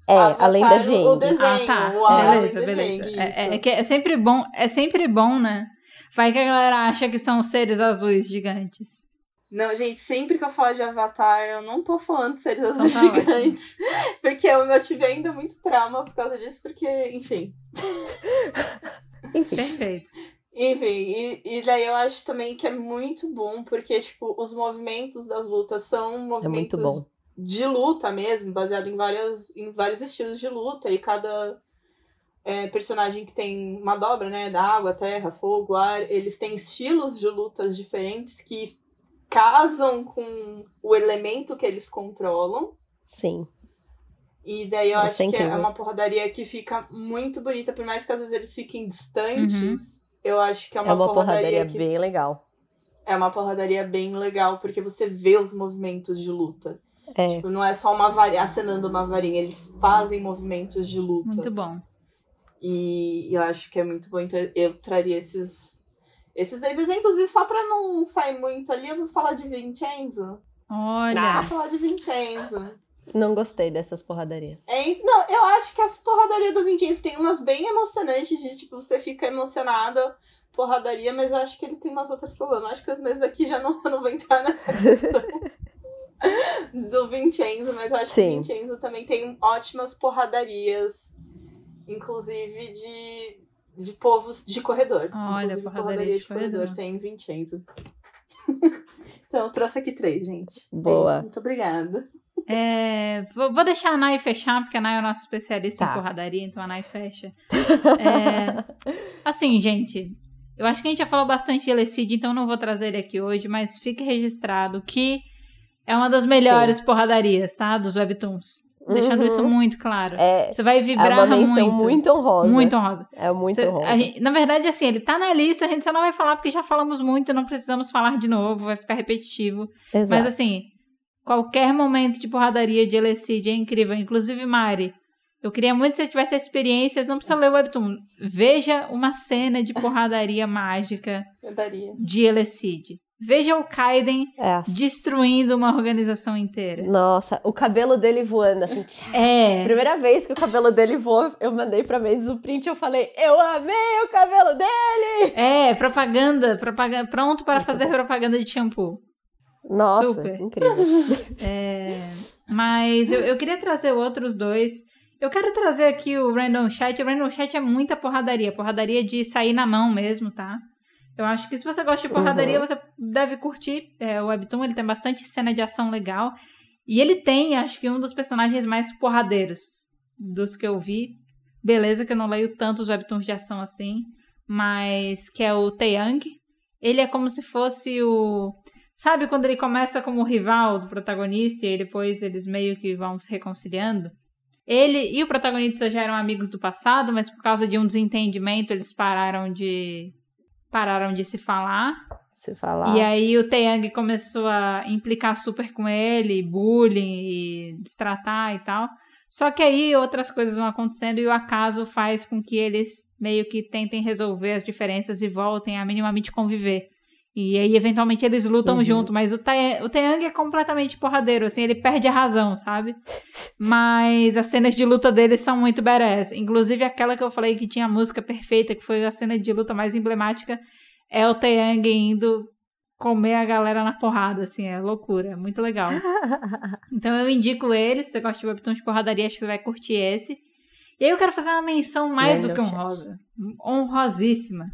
É, Avatar, a lenda de o desenho. Ah, tá. o Além beleza, da beleza. É, é- é que é sempre bom, é sempre bom, né? Vai que a galera acha que são seres azuis gigantes. Não, gente, sempre que eu falar de Avatar, eu não tô falando de seres Então azuis tá gigantes. Porque eu, eu tive ainda muito trauma por causa disso, porque, enfim. Enfim. Perfeito. Enfim, e, e daí eu acho também que é muito bom, porque, tipo, os movimentos das lutas são É movimentos muito bom. de luta mesmo, baseado em, várias, em vários estilos de luta, e cada é, personagem que tem uma dobra, né, da água, terra, fogo, ar, eles têm estilos de lutas diferentes que casam com o elemento que eles controlam. Sim. E daí eu é acho que é uma porradaria que fica muito bonita, por mais que às vezes eles fiquem distantes. Eu acho que é uma, É uma porradaria, porradaria que bem legal. é uma porradaria bem legal, porque você vê os movimentos de luta. É. Tipo, não é só uma varinha, acenando uma varinha, eles fazem movimentos de luta. Muito bom. E eu acho que é muito bom. Então eu traria esses, esses dois exemplos. E só pra não sair muito ali, eu vou falar de Vincenzo. Olha. Vou falar de Vincenzo. Não gostei dessas porradarias. É, não, eu acho que as porradarias do Vincenzo tem umas bem emocionantes, de tipo, você fica emocionada, porradaria, mas eu acho que eles têm umas outras problemas. Acho que os meses aqui já não, não vou entrar nessa questão. do Vincenzo, mas eu acho Sim. que o Vincenzo também tem ótimas porradarias, inclusive de, de povos de corredor. Olha, inclusive, porradaria de corredor. tem Vincenzo. então, trouxe aqui três, gente. É Boa. isso, muito obrigada. É, vou, deixar a Nai fechar, porque a Nai é o nosso especialista Tá. em porradaria, então a Nai fecha. É, assim, gente, eu acho que a gente já falou bastante de Elecid, então não vou trazer ele aqui hoje, mas fique registrado que é uma das melhores porradarias, tá? Dos webtoons. Deixando Uhum. isso muito claro. É, Você vai é vibrar uma menção muito. muito, honrosa. Muito honrosa. É muito honrosa. gente- na verdade, assim, ele tá na lista, a gente só não vai falar porque já falamos muito, não precisamos falar de novo, vai ficar repetitivo. Exato. Mas assim, qualquer momento de porradaria de Elecid é incrível. Inclusive, Mari, eu queria muito que você tivesse a experiência, não precisa ler o Webtoon. Veja uma cena de porradaria mágica Eu daria. de Elecid. Veja o Kaiden É destruindo uma organização inteira. Nossa, o cabelo dele voando, assim. É. Primeira vez que o cabelo dele voou, eu mandei pra Mendes o print eu falei, eu amei o cabelo dele! É, propaganda, propaganda, pronto para fazer propaganda de shampoo. Nossa, Super. incrível. É, mas eu, eu queria trazer outros dois. Eu quero trazer aqui o Random Chat. O Random Chat é muita porradaria. Porradaria de sair na mão mesmo, tá? Eu acho que se você gosta de porradaria, Uhum. você deve curtir é, o Webtoon. Ele tem bastante cena de ação legal. E ele tem, acho que, um dos personagens mais porradeiros dos que eu vi. Beleza que eu não leio tantos Webtoons de ação assim. Mas que é o Taeyang. Ele é como se fosse o... Sabe quando ele começa como rival do protagonista e aí depois eles meio que vão se reconciliando? Ele e o protagonista já eram amigos do passado, mas por causa de um desentendimento eles pararam de pararam de se falar. Se falar. E aí o Taeyang começou a implicar super com ele, bullying e destratar e tal. Só que aí outras coisas vão acontecendo e o acaso faz com que eles meio que tentem resolver as diferenças e voltem a minimamente conviver. E aí, eventualmente, eles lutam Uhum. junto. Mas o, Tae- o Taeyang é completamente porradeiro, assim, ele perde a razão, sabe? Mas as cenas de luta deles são muito badass. Inclusive, aquela que eu falei que tinha a música perfeita, que foi a cena de luta mais emblemática, é o Taeyang indo comer a galera na porrada, assim, é loucura, é muito legal. Então eu indico ele, se você gosta de webtoon de porradaria, acho que você vai curtir esse. E aí eu quero fazer uma menção mais do que honrosa, honrosíssima,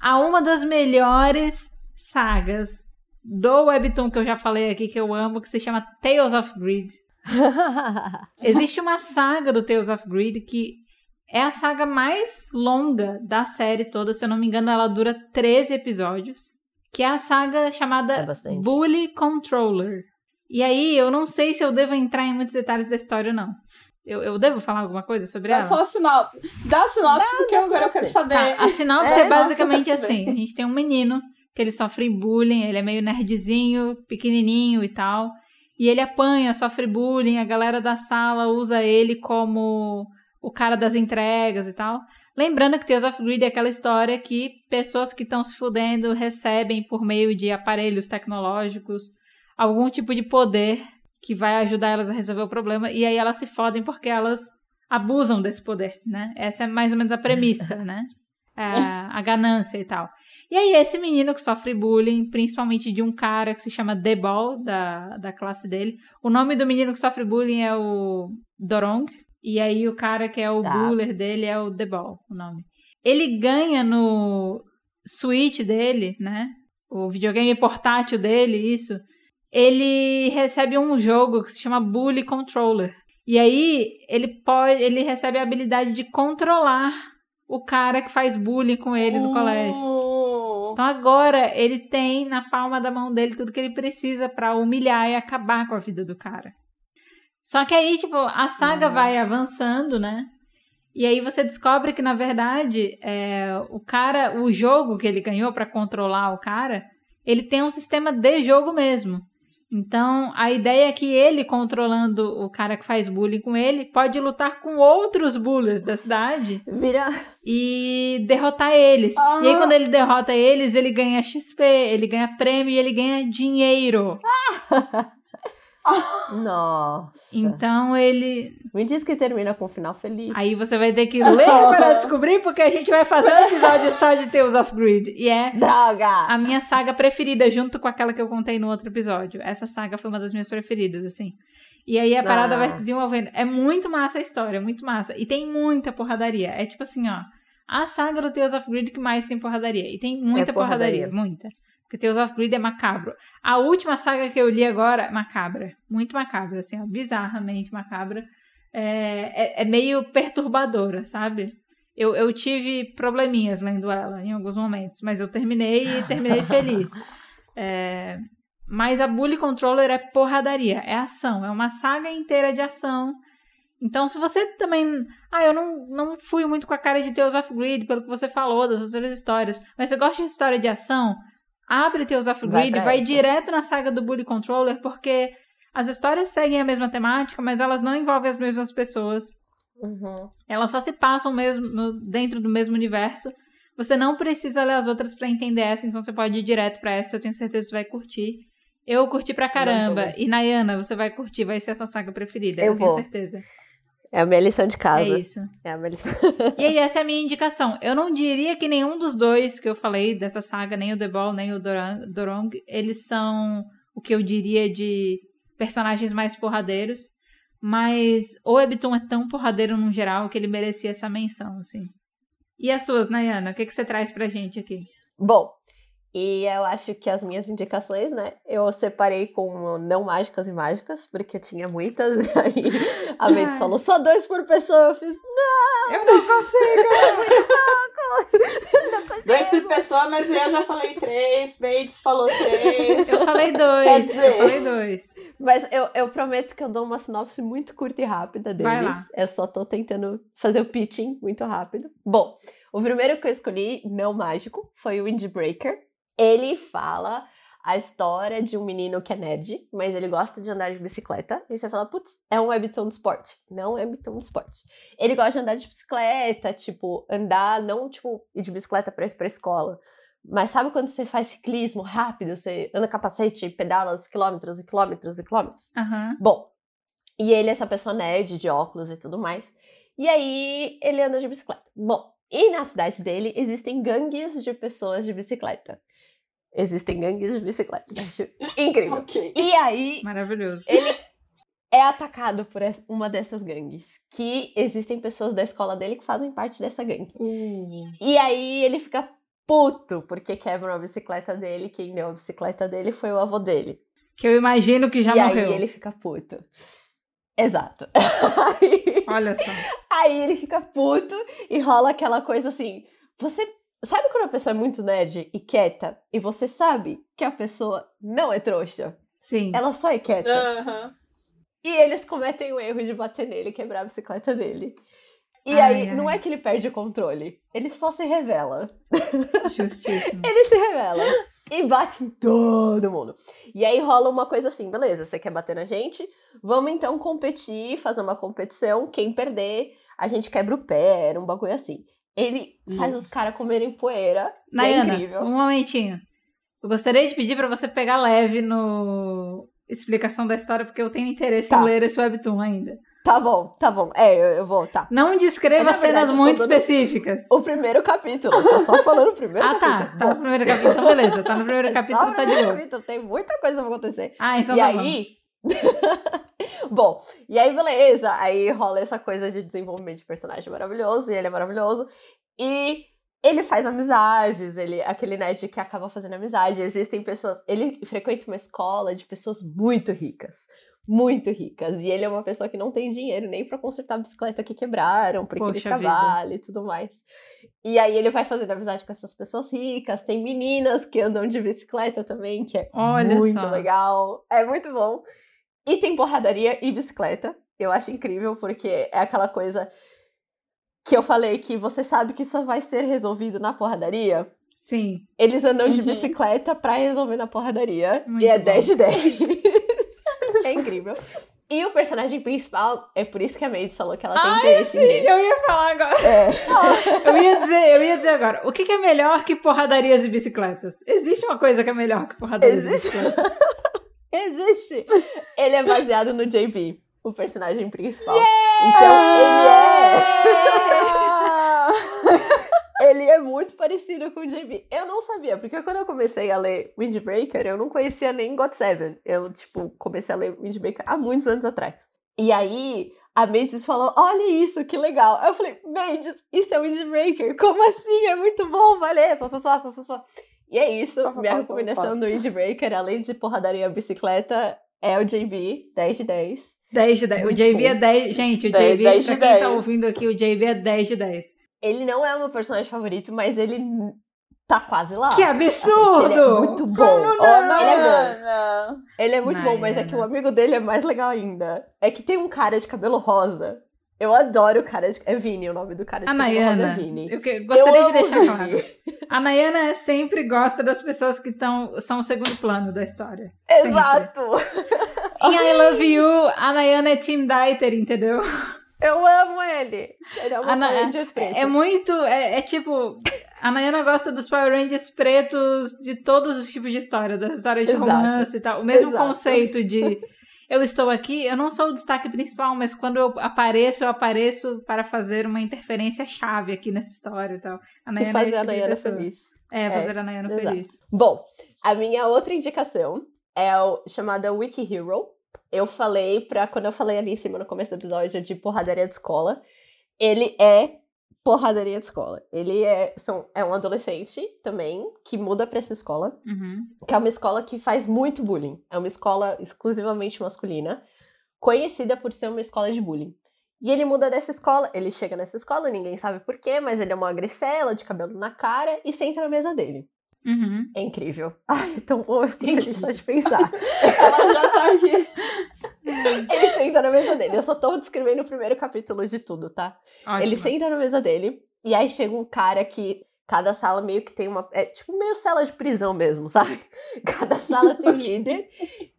a uma das melhores sagas do webtoon que eu já falei aqui, que eu amo, que se chama Tales of Greed. Existe uma saga do Tales of Greed que é a saga mais longa da série toda, se eu não me engano, ela dura 13 episódios, que é a saga chamada É. Bully Controller. E aí, eu não sei se eu devo entrar em muitos detalhes da história ou não. Eu, eu devo falar alguma coisa sobre Dá ela? só a sinopse. Dá a sinopse, Dá- porque dá agora eu quero sinopse. saber. Tá, a sinopse É, é, basicamente assim: a gente tem um menino que ele sofre bullying, ele é meio nerdzinho, pequenininho e tal. E ele apanha, sofre bullying, a galera da sala usa ele como o cara das entregas e tal. Lembrando que Tales of Greed é aquela história que pessoas que estão se fudendo recebem por meio de aparelhos tecnológicos algum tipo de poder que vai ajudar elas a resolver o problema. E aí elas se fodem porque elas abusam desse poder, né? Essa é mais ou menos a premissa, né? A, a ganância e tal. E aí, esse menino que sofre bullying, principalmente de um cara que se chama Debol, da, da classe dele. O nome do menino que sofre bullying é o Dorong. E aí, o cara que é o Tá. buller dele é o Debol, o nome. Ele ganha no Switch dele, né? O videogame portátil dele, isso. Ele recebe um jogo que se chama Bully Controller. E aí, ele pode. Ele recebe a habilidade de controlar o cara que faz bullying com ele no colégio. Uh, Então agora ele tem na palma da mão dele tudo que ele precisa pra humilhar e acabar com a vida do cara. Só que aí, tipo, a saga Uhum. vai avançando, né? E aí você descobre que, na verdade, é, o cara, o jogo que ele ganhou pra controlar o cara, ele tem um sistema de jogo mesmo. Então, a ideia é que ele, controlando o cara que faz bullying com ele, pode lutar com outros bullies da cidade Vira. e derrotar eles. Ah. E aí, quando ele derrota eles, ele ganha XP, ele ganha prêmio e ele ganha dinheiro. Nossa. Então ele. Me diz que termina com um final feliz. Aí você vai ter que ler para descobrir, porque a gente vai fazer um episódio só de Tales of Greed. E é Droga! a minha saga preferida, junto com aquela que eu contei no outro episódio. Essa saga foi uma das minhas preferidas, assim. E aí a parada Ah. vai se desenvolvendo. É muito massa a história, muito massa. E tem muita porradaria. É tipo assim, ó. A saga do Tales of Greed que mais tem porradaria. E tem muita É porradaria. porradaria, muita. Porque Tales of Greed é macabro. A última saga que eu li agora, macabra. Muito macabra, assim, ó. Bizarramente macabra. É, é, é meio perturbadora, sabe? Eu, eu tive probleminhas lendo ela em alguns momentos, mas eu terminei e terminei feliz. É, mas a Bully Controller é porradaria, é ação, é uma saga inteira de ação. Então, se você também. Ah, eu não, não fui muito com a cara de Tales of Greed, pelo que você falou, das outras histórias. Mas você gosta de história de ação? Abre Tales of Vai pra vai essa. direto na saga do Bully Controller, porque as histórias seguem a mesma temática, mas elas não envolvem as mesmas pessoas. Uhum. Elas só se passam mesmo dentro do mesmo universo. Você não precisa ler as outras pra entender essa, então você pode ir direto pra essa. Eu tenho certeza que você vai curtir. Eu curti pra caramba. E Nayana, você vai curtir, vai ser a sua saga preferida. Eu Eu, tenho certeza. É a minha lição de casa. É isso. É a minha lição. E aí, essa é a minha indicação. Eu não diria que nenhum dos dois que eu falei dessa saga, nem o The Ball, nem o Dorang, Dorong, eles são o que eu diria de personagens mais porradeiros. Mas o Webtoon é tão porradeiro no geral que ele merecia essa menção, assim. E as suas, Nayana? O que, que você traz pra gente aqui? Bom, e eu acho que as minhas indicações, né? Eu separei com não mágicas e mágicas, porque eu tinha muitas. E aí a Mendes falou só dois por pessoa. Eu fiz, Eu não consigo! Dois por pessoa, mas eu já falei três, Bates falou três. Eu falei dois. Quer dizer- Eu falei dois. Mas eu, eu prometo que eu dou uma sinopse muito curta e rápida deles. Vai lá. Eu só tô tentando fazer o pitching muito rápido. Bom, o primeiro que eu escolhi, não mágico, foi o Windbreaker. Ele fala a história de um menino que é nerd, mas ele gosta de andar de bicicleta. E você fala, putz, é um webtoon de esporte. Não é webtoon de esporte. Ele gosta de andar de bicicleta, tipo, andar, não, tipo, ir de bicicleta pra, pra escola. Mas sabe quando você faz ciclismo rápido, você anda capacete e pedala quilômetros e quilômetros e quilômetros? Aham. Bom, e ele é essa pessoa nerd, de óculos e tudo mais. E aí ele anda de bicicleta. Bom, e na cidade dele existem gangues de pessoas de bicicleta. Existem gangues de bicicleta. Acho incrível. ok. E aí Maravilhoso. ele é atacado por uma dessas gangues. Que existem pessoas da escola dele que fazem parte dessa gangue. Hum. E aí ele fica puto porque quebram a bicicleta dele. Quem deu a bicicleta dele foi o avô dele. Que eu imagino que já e morreu. aí ele fica puto. Exato. Aí, Olha só. aí ele fica puto e rola aquela coisa assim. Você sabe quando a pessoa é muito nerd e quieta e você sabe que a pessoa não é trouxa? Sim. Ela só é quieta. Aham. E eles cometem o erro de bater nele e quebrar a bicicleta dele. E Ai, aí, ai. não é que ele perde o controle, ele só se revela. Justíssimo. Ele se revela e bate em todo mundo. E aí rola uma coisa assim, beleza, você quer bater na gente? Vamos então competir, fazer uma competição. Quem perder, a gente quebra o pé, era um bagulho assim. Ele faz os caras comerem poeira. é Nayana, incrível. um momentinho. Eu gostaria de pedir pra você pegar leve no explicação da história, porque eu tenho interesse Tá. em ler esse webtoon ainda. Tá bom, tá bom. É, eu, eu vou, tá. Não descreva verdade, cenas muito específicas. O primeiro capítulo, eu tô só falando o primeiro Ah, tá. capítulo. Tá no Bom, primeiro capítulo. Então, beleza. Tá no primeiro é capítulo, tá de primeiro boa. capítulo, tem muita coisa pra acontecer. Ah, então e tá aí. bom, e aí beleza. Aí rola essa coisa de desenvolvimento de personagem maravilhoso, e ele é maravilhoso. E ele faz amizades, ele aquele nerd que acaba fazendo amizade. Existem pessoas. Ele frequenta uma escola de pessoas muito ricas. Muito ricas. E ele é uma pessoa que não tem dinheiro nem pra consertar a bicicleta que quebraram, porque ele Poxa trabalha e tudo mais. E aí ele vai fazendo amizade com essas pessoas ricas. Tem meninas que andam de bicicleta também, que é Olha muito só. legal. É muito bom. E tem porradaria e bicicleta. Eu acho incrível, porque é aquela coisa que eu falei que você sabe que só vai ser resolvido na porradaria. Sim. Eles andam de Uhum. bicicleta pra resolver na porradaria. Muito e é bom. 10 de 10. é incrível. E o personagem principal, é por isso que a Maid falou que ela tem Ai, interesse sim, nele. eu ia falar agora. É. Eu ia dizer, eu ia dizer agora. O que, que é melhor que porradarias e bicicletas? Existe uma coisa que é melhor que porradarias Existe. e bicicletas. Existe! Ele é baseado no JB, o personagem principal. Yeah! Então ele é. ele é muito parecido com o JB. Eu não sabia, porque quando eu comecei a ler Windbreaker, eu não conhecia nem God Seven. Eu, tipo, comecei a ler Windbreaker há muitos anos atrás. E aí, a Mendes falou: Olha isso, que legal. Aí eu falei: Mendes, isso é Windbreaker. Como assim? É muito bom. Papapá, papapá. E é isso. Minha recomendação do Windbreaker, além de porradaria bicicleta, é o JB, 10 de 10. 10 de 10. o JB é 10. Gente, o 10, JB, 10 pra quem 10. tá ouvindo aqui, o JB é 10 de 10. Ele não é o meu personagem favorito, mas ele tá quase lá. Que absurdo! Assim, ele é muito bom. Como não? Ele é bom. Ele é muito bom, mas é que o amigo dele é mais legal ainda. É que tem um cara de cabelo rosa. Eu adoro o cara de... É Vini o nome do cara de a Nayana, é Vini. Eu que... gostaria eu de deixar claro. A Nayana sempre gosta das pessoas que tão, são o segundo plano da história. Exato! Em I Love You, a Nayana é Tim Dieter, entendeu? Eu amo ele. Ele é uma Power Rangers preto. É muito. É, é, tipo. A Nayana gosta dos Power Rangers pretos de todos os tipos de história, das histórias de Exato. romance e tal. O mesmo Exato. conceito de. Eu estou aqui, eu não sou o destaque principal, mas quando eu apareço, eu apareço para fazer uma interferência chave aqui nessa história e tal. A Nayana e fazer é a Nayana feliz. É, fazer é, a Nayana exato. feliz. Bom, a minha outra indicação é o chamada Wiki Hero eu falei pra. Quando eu falei ali em cima no começo do episódio de porradaria de escola, ele é porradaria de escola. Ele é, são, é um adolescente também que muda para essa escola, uhum. que é uma escola que faz muito bullying. É uma escola exclusivamente masculina, conhecida por ser uma escola de bullying. E ele muda dessa escola, ele chega nessa escola, ninguém sabe porquê, mas ele é uma gricela de cabelo na cara e senta na mesa dele. Uhum. É incrível. Ai, é tão bom, eu fico feliz só de pensar. Ela já tá aqui. Ele senta na mesa dele. Eu só tô descrevendo o primeiro capítulo de tudo, tá? Ótimo. Ele senta na mesa dele. E aí chega um cara que. Cada sala meio que tem uma. É tipo meio cela de prisão mesmo, sabe? Cada sala tem um líder.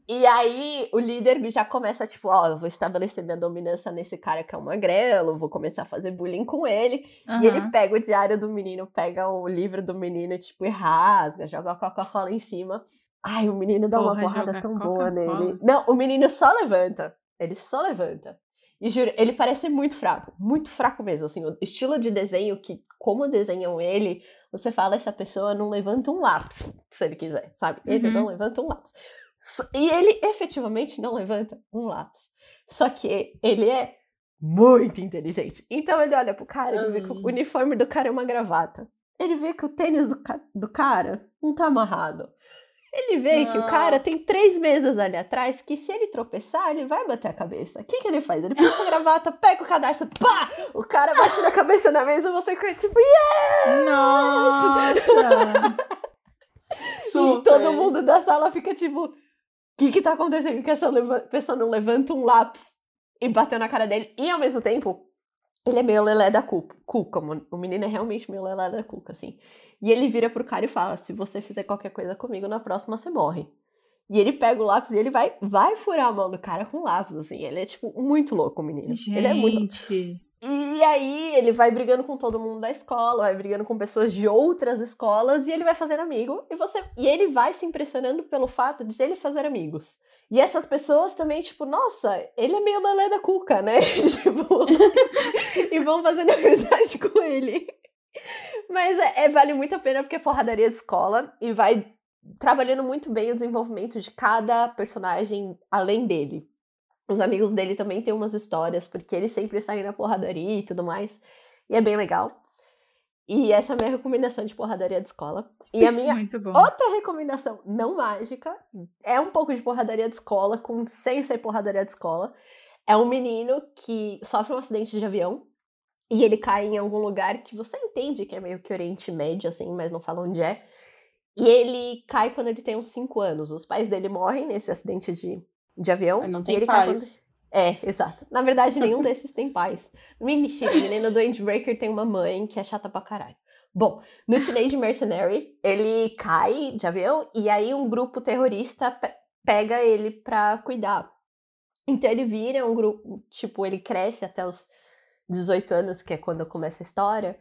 E aí o líder já começa, tipo, ó, eu vou estabelecer minha dominância nesse cara que é um magrelo, vou começar a fazer bullying com ele. Uhum. E ele pega o diário do menino, pega o livro do menino, tipo, e rasga, joga a Coca-Cola em cima. Ai, o menino dá Porra, uma porrada tão boa nele. Não, o menino só levanta. Ele só levanta. E juro, ele parece muito fraco, muito fraco mesmo, assim, o estilo de desenho que, como desenham ele, você fala, essa pessoa não levanta um lápis, se ele quiser, sabe? Ele uhum. não levanta um lápis. E ele efetivamente não levanta um lápis. Só que ele é muito inteligente. Então ele olha pro cara, ele vê que o uniforme do cara é uma gravata. Ele vê que o tênis do, ca do cara não tá amarrado. Ele vê não. que o cara tem três mesas ali atrás que se ele tropeçar, ele vai bater a cabeça. O que, que ele faz? Ele puxa a gravata, pega o cadarço, pá! O cara bate na cabeça na mesa, você fica tipo, yeah! Nossa! e todo mundo da sala fica tipo, que que tá acontecendo que essa pessoa não levanta um lápis e bateu na cara dele? E ao mesmo tempo, ele é meio lelé da cuca, como o menino é realmente meio lelé da cuca, assim. E ele vira pro cara e fala: se você fizer qualquer coisa comigo, na próxima você morre. E ele pega o lápis e ele vai, vai furar a mão do cara com o lápis, assim. Ele é, tipo, muito louco, o menino. Gente. Ele é muito E aí ele vai brigando com todo mundo da escola, vai brigando com pessoas de outras escolas e ele vai fazer amigo. E você e ele vai se impressionando pelo fato de ele fazer amigos. E essas pessoas também, tipo, nossa, ele é meio lelé da cuca, né? tipo, e vão fazendo amizade com ele. Mas é, é, vale muito a pena porque é porradaria de escola e vai trabalhando muito bem o desenvolvimento de cada personagem além dele. Os amigos dele também têm umas histórias, porque eles sempre saem na porradaria e tudo mais. E é bem legal. E essa é a minha recomendação de porradaria de escola. E a minha outra recomendação, não mágica, é um pouco de porradaria de escola, com sem ser porradaria de escola. É um menino que sofre um acidente de avião e ele cai em algum lugar que você entende que é meio que Oriente Médio, assim, mas não fala onde é. E ele cai quando ele tem uns 5 anos. Os pais dele morrem nesse acidente de de avião. Não tem. É, exato. Na verdade, nenhum desses tem pais. Mentira, o menino do Endbreaker tem uma mãe que é chata pra caralho. Bom, no Teenage Mercenary, ele cai de avião e aí um grupo terrorista pe pega ele pra cuidar. Então ele vira um grupo, tipo, ele cresce até os 18 anos, que é quando começa a história.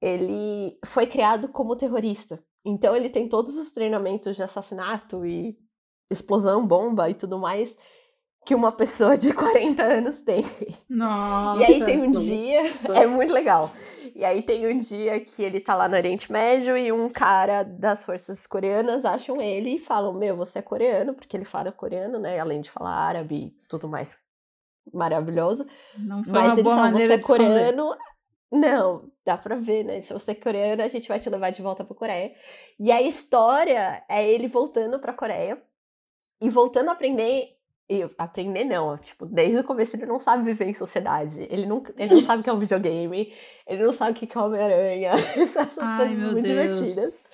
Ele foi criado como terrorista. Então ele tem todos os treinamentos de assassinato e explosão, bomba e tudo mais que uma pessoa de 40 anos tem. Nossa. E aí tem um nossa. dia, é muito legal. E aí tem um dia que ele tá lá no Oriente Médio e um cara das forças coreanas acham ele e falam: Meu, você é coreano, porque ele fala coreano, né? Além de falar árabe e tudo mais maravilhoso. Não foi Mas uma boa falam: Você é coreano. Não, dá pra ver, né? Se você é coreano, a gente vai te levar de volta pra Coreia. E a história é ele voltando pra Coreia e voltando a aprender. E aprender não, tipo, desde o começo ele não sabe viver em sociedade. Ele não, ele não sabe o que é um videogame, ele não sabe o que é Homem-Aranha. Essas Ai, coisas muito Deus. divertidas.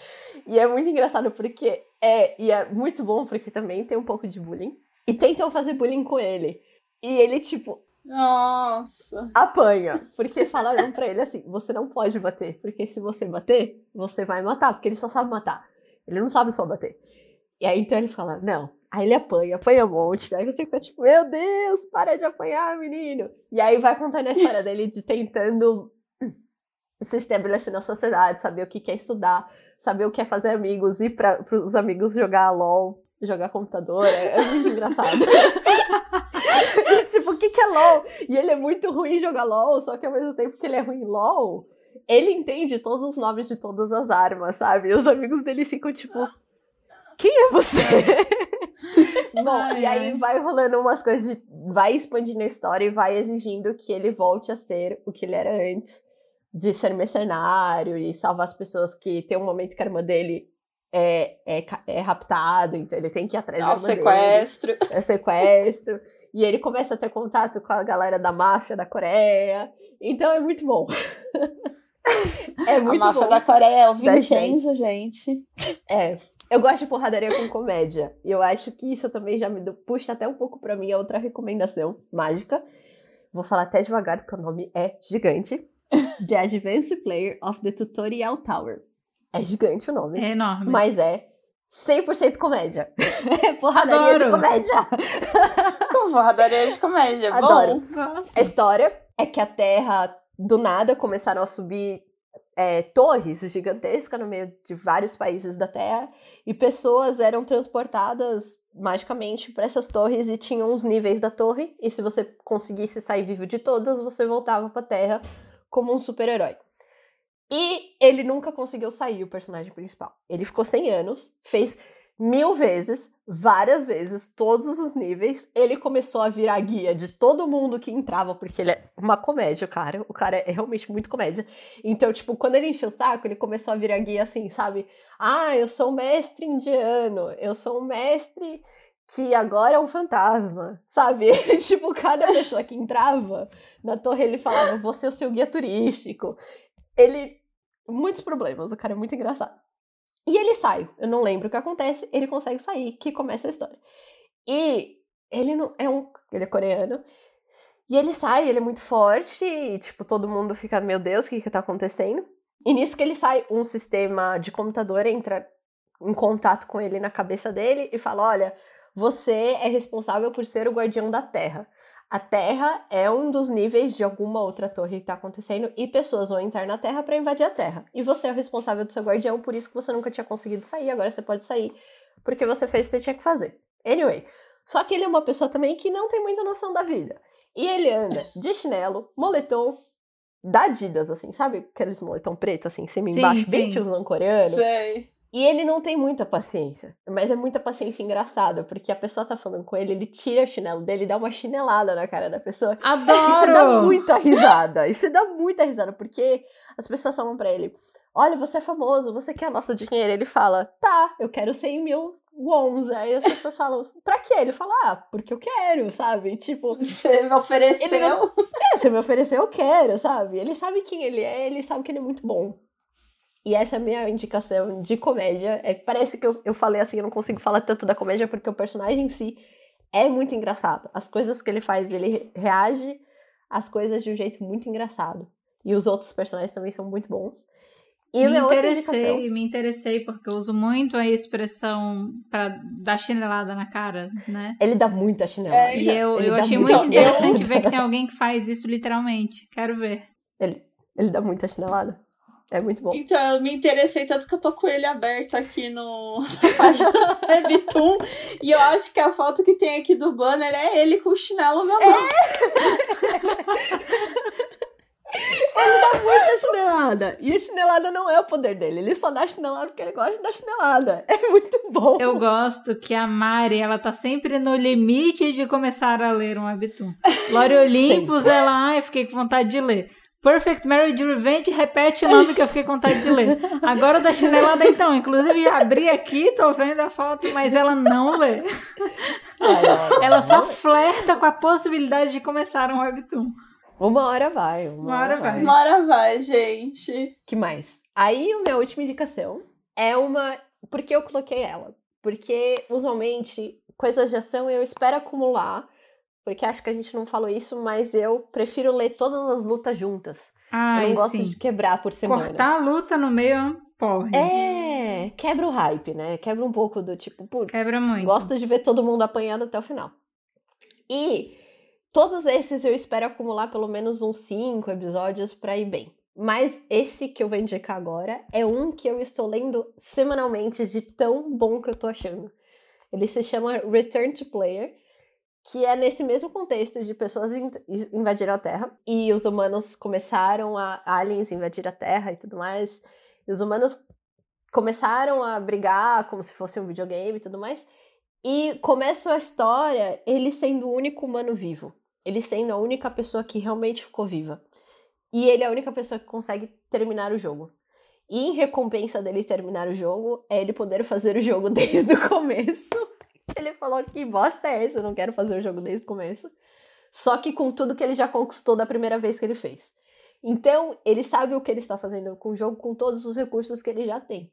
E é muito engraçado porque é, e é muito bom porque também tem um pouco de bullying. E tentam fazer bullying com ele. E ele, tipo, Nossa. apanha. Porque falaram pra ele assim: você não pode bater. Porque se você bater, você vai matar. Porque ele só sabe matar. Ele não sabe só bater. E aí então ele fala: não. Aí ele apanha, apanha um monte. Aí você fica tipo: meu Deus, para de apanhar, menino. E aí vai contando a história dele de tentando se estabelecer na sociedade, saber o que quer estudar, saber o que é fazer amigos, ir para os amigos jogar LOL, jogar computador. É, é muito engraçado. tipo, o que, que é LOL? E ele é muito ruim em jogar LOL, só que ao mesmo tempo que ele é ruim em LOL, ele entende todos os nomes de todas as armas, sabe? E os amigos dele ficam tipo. Quem é você? Bom, Ai, e aí ai. vai rolando umas coisas de. Vai expandindo a história e vai exigindo que ele volte a ser o que ele era antes. De ser mercenário e salvar as pessoas que tem um momento que a irmã dele é, é, é raptado, então ele tem que ir atrás da Nossa, irmã dele sequestro. é sequestro. e ele começa a ter contato com a galera da máfia da Coreia. Então é muito bom. é A muito máfia bom. da Coreia é o Da Vincenzo, gente. É. Eu gosto de porradaria com comédia. E eu acho que isso também já me do- puxa até um pouco pra mim a outra recomendação mágica. Vou falar até devagar, porque o nome é gigante. The Advanced Player of the Tutorial Tower. É gigante o nome. É enorme. Mas é 100% comédia. É porradaria de Adoro. comédia. Com porradaria de comédia. Adoro. Bom. Gosto. A história é que a Terra, do nada, começaram a subir é, torres gigantescas no meio de vários países da Terra e pessoas eram transportadas magicamente para essas torres e tinham os níveis da torre e se você conseguisse sair vivo de todas, você voltava para a Terra como um super-herói. E ele nunca conseguiu sair, o personagem principal. Ele ficou 100 anos, fez mil vezes, várias vezes, todos os níveis. Ele começou a virar guia de todo mundo que entrava, porque ele é uma comédia, cara. O cara é realmente muito comédia. Então, tipo, quando ele encheu o saco, ele começou a virar guia assim, sabe? Ah, eu sou um mestre indiano, eu sou um mestre que agora é um fantasma, sabe? Tipo, cada pessoa que entrava na torre, ele falava, você é o seu guia turístico. Ele. Muitos problemas, o cara é muito engraçado. E ele sai, eu não lembro o que acontece, ele consegue sair, que começa a história. E ele não é um. Ele é coreano. E ele sai, ele é muito forte, e, tipo, todo mundo fica, meu Deus, o que que tá acontecendo? E nisso que ele sai, um sistema de computador entra em contato com ele na cabeça dele e fala: olha, você é responsável por ser o guardião da Terra. A Terra é um dos níveis de alguma outra torre que tá acontecendo e pessoas vão entrar na Terra para invadir a Terra. E você é o responsável do seu guardião, por isso que você nunca tinha conseguido sair, agora você pode sair, porque você fez o que você tinha que fazer. Anyway, só que ele é uma pessoa também que não tem muita noção da vida. E ele anda de chinelo, moletom, da Adidas, assim, sabe? Aqueles moletom preto, assim, cima e Sim, embaixo, bem tiozão coreano. Sei. E ele não tem muita paciência. Mas é muita paciência engraçada, porque a pessoa tá falando com ele, ele tira o chinelo dele e dá uma chinelada na cara da pessoa. E você dá Adoro! muita risada. E você dá muita risada, porque as pessoas falam pra ele: Olha, você é famoso, você quer nosso dinheiro? Ele fala: Tá, eu quero 100 mil wons. Aí as pessoas falam: Pra quê? Ele fala: Ah, porque eu quero, sabe? Tipo, Você me ofereceu. Ele não- é, você me ofereceu, eu quero, sabe? Ele sabe quem ele é, ele sabe que ele é muito bom. E essa é a minha indicação de comédia. É, parece que eu, eu falei assim, eu não consigo falar tanto da comédia, porque o personagem em si é muito engraçado. As coisas que ele faz, ele re- reage às coisas de um jeito muito engraçado. E os outros personagens também são muito bons. E me interessei, me interessei, porque eu uso muito a expressão pra dar chinelada na cara, né? Ele dá muita chinela. É, E eu, Ele eu achei muito chinelada. interessante ver que tem alguém que faz isso literalmente. Quero ver. Ele dá muita chinelada. É muito bom. Então, eu me interessei tanto que eu tô com ele aberto aqui no, na página do Webtoon. E eu acho que a foto que tem aqui do banner é ele com o chinelo na mão. Ele dá muita chinelada. E a chinelada não é o poder dele. Ele só dá chinelada porque ele gosta da chinelada. É muito bom. Eu gosto que a Mari, ela tá sempre no limite de começar a ler um webtoon. Lore Olympus, ela, ai, fiquei com vontade de ler. Perfect Marriage Revenge repete o nome que eu fiquei com vontade de ler. Agora o da chinelada, então. Inclusive, abri aqui, tô vendo a foto, mas ela não lê. Ela só flerta com a possibilidade de começar um webtoon. Uma hora vai. Uma, Uma hora vai. Uma hora vai, gente. que mais? Aí, a minha última indicação é uma. Por que eu coloquei ela? Porque, usualmente, coisas de ação eu espero acumular. Porque acho que a gente não falou isso, mas eu prefiro ler todas as lutas juntas. eu Ai, não gosto sim. de quebrar por semana. Cortar a luta no meio é um porre. É, quebra o hype, né? Quebra um pouco do tipo, putz, Quebra muito. gosto de ver todo mundo apanhando até o final. E todos esses eu espero acumular pelo menos uns cinco episódios pra ir bem. Mas esse que eu vou indicar agora é um que eu estou lendo semanalmente de tão bom que eu tô achando. Ele se chama Return to Player, que é nesse mesmo contexto de pessoas in- invadiram a Terra e os humanos começaram a aliens invadir a Terra e tudo mais. E os humanos começaram a brigar como se fosse um videogame e tudo mais. E começa a história ele sendo o único humano vivo. Ele sendo a única pessoa que realmente ficou viva. E ele é a única pessoa que consegue terminar o jogo. E em recompensa dele terminar o jogo, é ele poder fazer o jogo desde o começo. Ele falou que bosta é essa, eu não quero fazer o jogo desde o começo. Só que com tudo que ele já conquistou da primeira vez que ele fez. Então, ele sabe o que ele está fazendo com o jogo, com todos os recursos que ele já tem.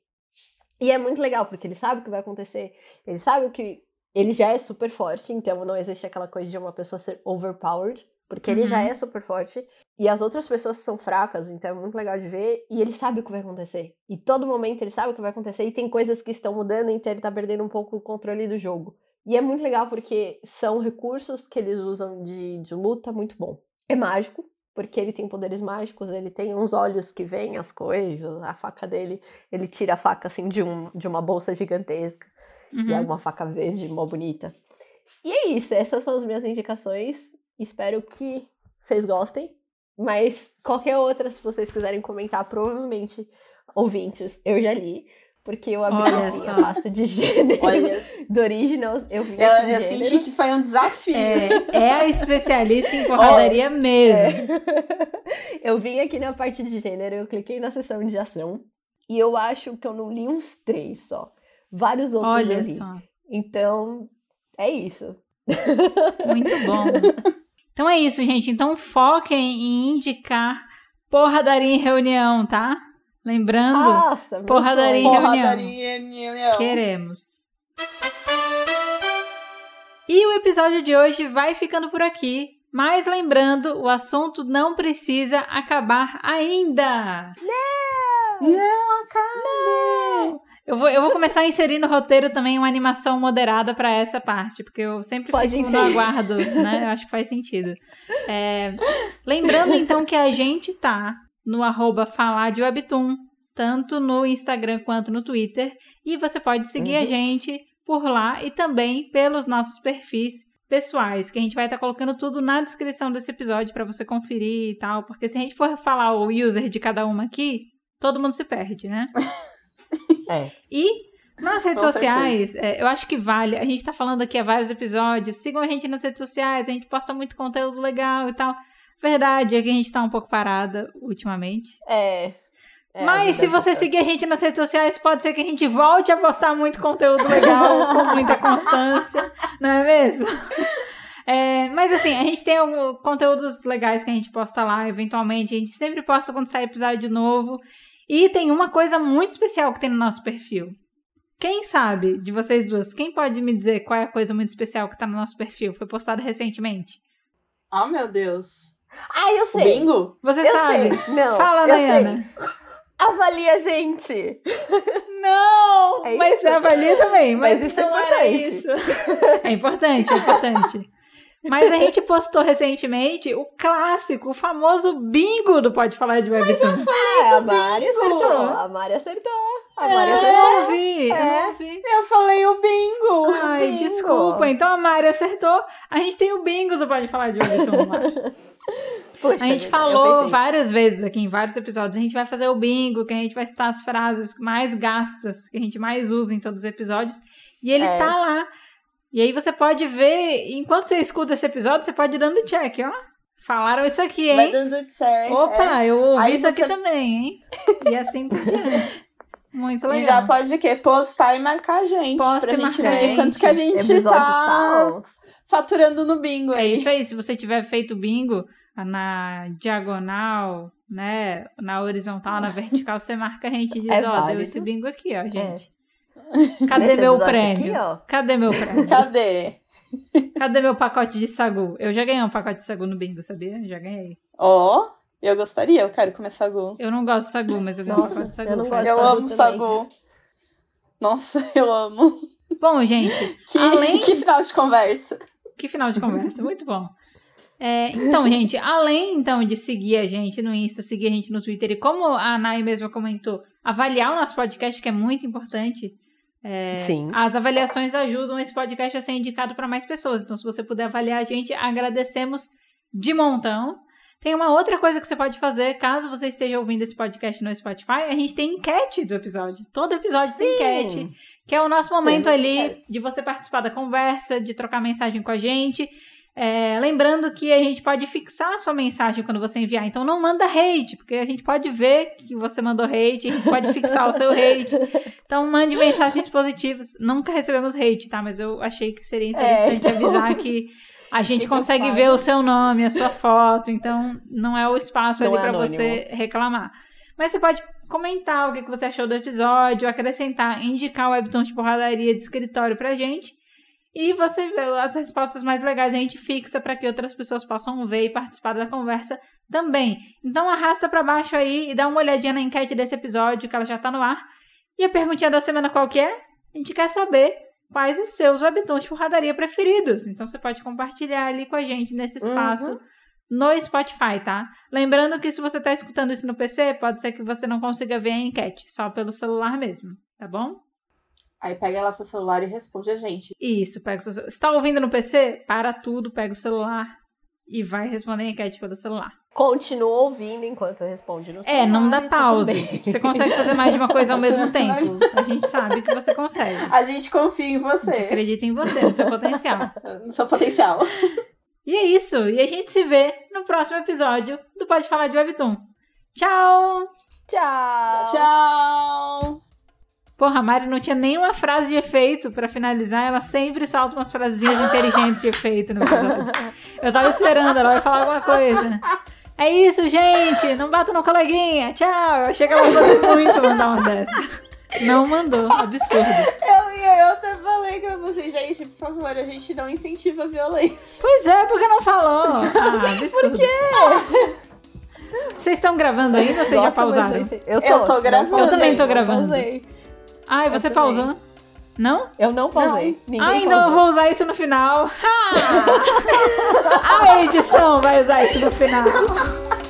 E é muito legal, porque ele sabe o que vai acontecer, ele sabe o que. Ele já é super forte, então não existe aquela coisa de uma pessoa ser overpowered, porque ele já Uhum. é super forte, e as outras pessoas são fracas, então é muito legal de ver, e ele sabe o que vai acontecer. E todo momento ele sabe o que vai acontecer, e tem coisas que estão mudando, então ele tá perdendo um pouco o controle do jogo. E é muito legal porque são recursos que eles usam de, de luta muito bom. É mágico, porque ele tem poderes mágicos, ele tem uns olhos que veem as coisas, a faca dele, ele tira a faca assim de, um, de uma bolsa gigantesca, e é Uhum. uma faca verde, mó bonita. E é isso, essas são as minhas indicações. Espero que vocês gostem. Mas qualquer outra, se vocês quiserem comentar, provavelmente, ouvintes, eu já li. Porque eu abri Olha assim, a pasta de gênero Olha, do Originals, eu vi eu, aqui eu senti que foi um desafio. É, é a especialista em porradaria mesmo. É. eu vim aqui na parte de gênero, eu cliquei na seção de ação. E eu acho que eu não li uns três só. Vários outros eu Olha li. só. Então, é isso. Muito bom. Então é isso, gente. Então foquem em indicar porradaria em reunião, tá? Lembrando, Nossa, porradaria em reunião. Porradaria, reunião. queremos. E o episódio de hoje vai ficando por aqui. Mas lembrando, o assunto não precisa acabar ainda. Não, acaba. Eu vou, eu vou começar a inserir no roteiro também uma animação moderada para essa parte, porque eu sempre Pode fico no aguardo, né? Eu acho que faz sentido. É, lembrando, então, que a gente tá no arroba falar de Webtoon, tanto no Instagram quanto no Twitter, e você pode seguir a Uhum. gente por lá e também pelos nossos perfis pessoais, que a gente vai estar colocando tudo na descrição desse episódio para você conferir e tal, porque se a gente for falar o user de cada uma aqui, todo mundo se perde, né? É. E nas redes Com sociais, é, eu acho que vale. A gente tá falando aqui há vários episódios. Sigam a gente nas redes sociais, a gente posta muito conteúdo legal e tal. Verdade é que a gente tá um pouco parada ultimamente. É. é, Mas se verdade, você seguir a gente nas redes sociais, pode ser que a gente volte a postar muito conteúdo legal, com muita constância, não é mesmo? É, mas assim, a gente tem conteúdos legais que a gente posta lá, eventualmente. A gente sempre posta quando sai episódio novo. E tem uma coisa muito especial que tem no nosso perfil. Quem sabe, de vocês duas, quem pode me dizer qual é a coisa muito especial que tá no nosso perfil? Foi postado recentemente. Oh, meu Deus. Ah, eu O sei. bingo? Você Eu sabe? sei. Não, Fala, Nayana. sei. Avalia a gente. Não! É mas avalia também. Mas, Mas isso é não era importante. isso. É importante, é importante. Mas a gente postou recentemente o clássico, o famoso bingo do Pode Falar de Webtoon. É, a Mari acertou. falou. A Mari acertou. A É. Mari Eu acertou. não ouvi, eu É. não ouvi. Eu falei o bingo. Ai, bingo. desculpa. Então a Mari acertou. A gente tem o bingo do Pode Falar de Webtoon lá. Puxa A gente eu falou várias vezes aqui em vários episódios. A gente vai fazer o bingo, que a gente vai citar as frases mais gastas, que a gente mais usa em todos os episódios. E ele É. tá lá. E aí você pode ver, enquanto você escuta esse episódio, você pode ir dando check, ó. Falaram isso aqui, Vai hein? dando certo. Opa, eu ouvi Aí isso aqui você- também, hein? E assim por diante. Muito E legal. já pode o quê? Postar e marcar a gente. Posta pra e gente ver gente. quanto que a gente Episódio tá tal. faturando no bingo É aí. isso aí, se você tiver feito bingo na diagonal, né, na horizontal, na vertical, você marca a gente e diz, É ó, deu esse bingo aqui, ó, gente. Nesse Cadê meu episódio prêmio? aqui. Cadê meu prêmio? Cadê? Cadê meu pacote de sagu? Eu já ganhei um pacote de sagu no bingo, sabia? Já ganhei. Ó, eu gostaria, eu quero comer sagu. Eu não gosto de sagu, mas eu ganhei um pacote de sagu. eu não gosto Eu sagu amo também. sagu. Nossa, eu amo. Bom, gente, Que, Além- que final de conversa. que final de conversa, muito bom. É, então, gente, além então de seguir a gente no Insta, seguir a gente no Twitter e como a Nai mesma comentou, avaliar o nosso podcast, que é muito importante. É, Sim. As avaliações ajudam esse podcast a ser indicado para mais pessoas. Então, se você puder avaliar a gente, agradecemos de montão. Tem uma outra coisa que você pode fazer, caso você esteja ouvindo esse podcast no Spotify, a gente tem enquete do episódio. Todo episódio tem enquete, que é o nosso momento Temos ali enquetes. de você participar da conversa, de trocar mensagem com a gente. É, lembrando que a gente pode fixar a sua mensagem quando você enviar, então não manda hate, porque a gente pode ver que você mandou hate, a gente pode fixar o seu hate. Então mande mensagens positivas. Nunca recebemos hate, tá? Mas eu achei que seria interessante então. avisar que a gente Fica consegue ver o seu nome, a sua foto, então não é o espaço Não ali é anônimo. você reclamar. Mas você pode comentar o que que você achou do episódio, acrescentar, indicar o webtoon de porradaria de escritório pra gente. E você vê as respostas mais legais a gente fixa para que outras pessoas possam ver e participar da conversa também. Então arrasta para baixo aí e dá uma olhadinha na enquete desse episódio que ela já tá no ar. E a perguntinha da semana qual que é? A gente quer saber quais os seus webtoons de porradaria preferidos. Então você pode compartilhar ali com a gente nesse espaço Uhum. no Spotify, tá? Lembrando que se você tá escutando isso no PC, pode ser que você não consiga ver a enquete, só pelo celular mesmo, tá bom? Aí pega lá seu celular e responde a gente. Isso, pega o seu... Se tá ouvindo no PC, para tudo, pega o celular e vai responder a enquete pelo celular. Continua ouvindo enquanto responde no É, não dá celular, tá bem. Você consegue fazer mais de uma coisa ao mesmo tempo. A gente sabe que você consegue. A gente confia em A gente você. acredita em você, no seu potencial. No seu potencial. E é isso. E a gente se vê no próximo episódio do Pode Falar de Webtoon. Tchau! Tchau. Tchau! Porra, a Mari não tinha nenhuma frase de efeito pra finalizar. Ela sempre solta umas frasezinhas inteligentes de efeito no episódio. Eu tava esperando, ela vai falar alguma coisa. É isso, gente! Não bata no coleguinha! Tchau! Eu achei que ela fosse muito mandar uma dessa. Não mandou. Absurdo. Eu, eu até falei que eu falei, gente, por favor, a gente não incentiva a violência. Pois é, por que não falou? Ah, absurdo. Por quê? Vocês estão gravando ainda ou vocês já pausaram? Eu tô, Eu tô gravando. Eu também tô não gravando. pausei. Ah, e Eu você também. pausou? Não? Eu não pausei. Ninguém ah, então eu pausou. vou usar isso no final. a edição vai usar isso no final.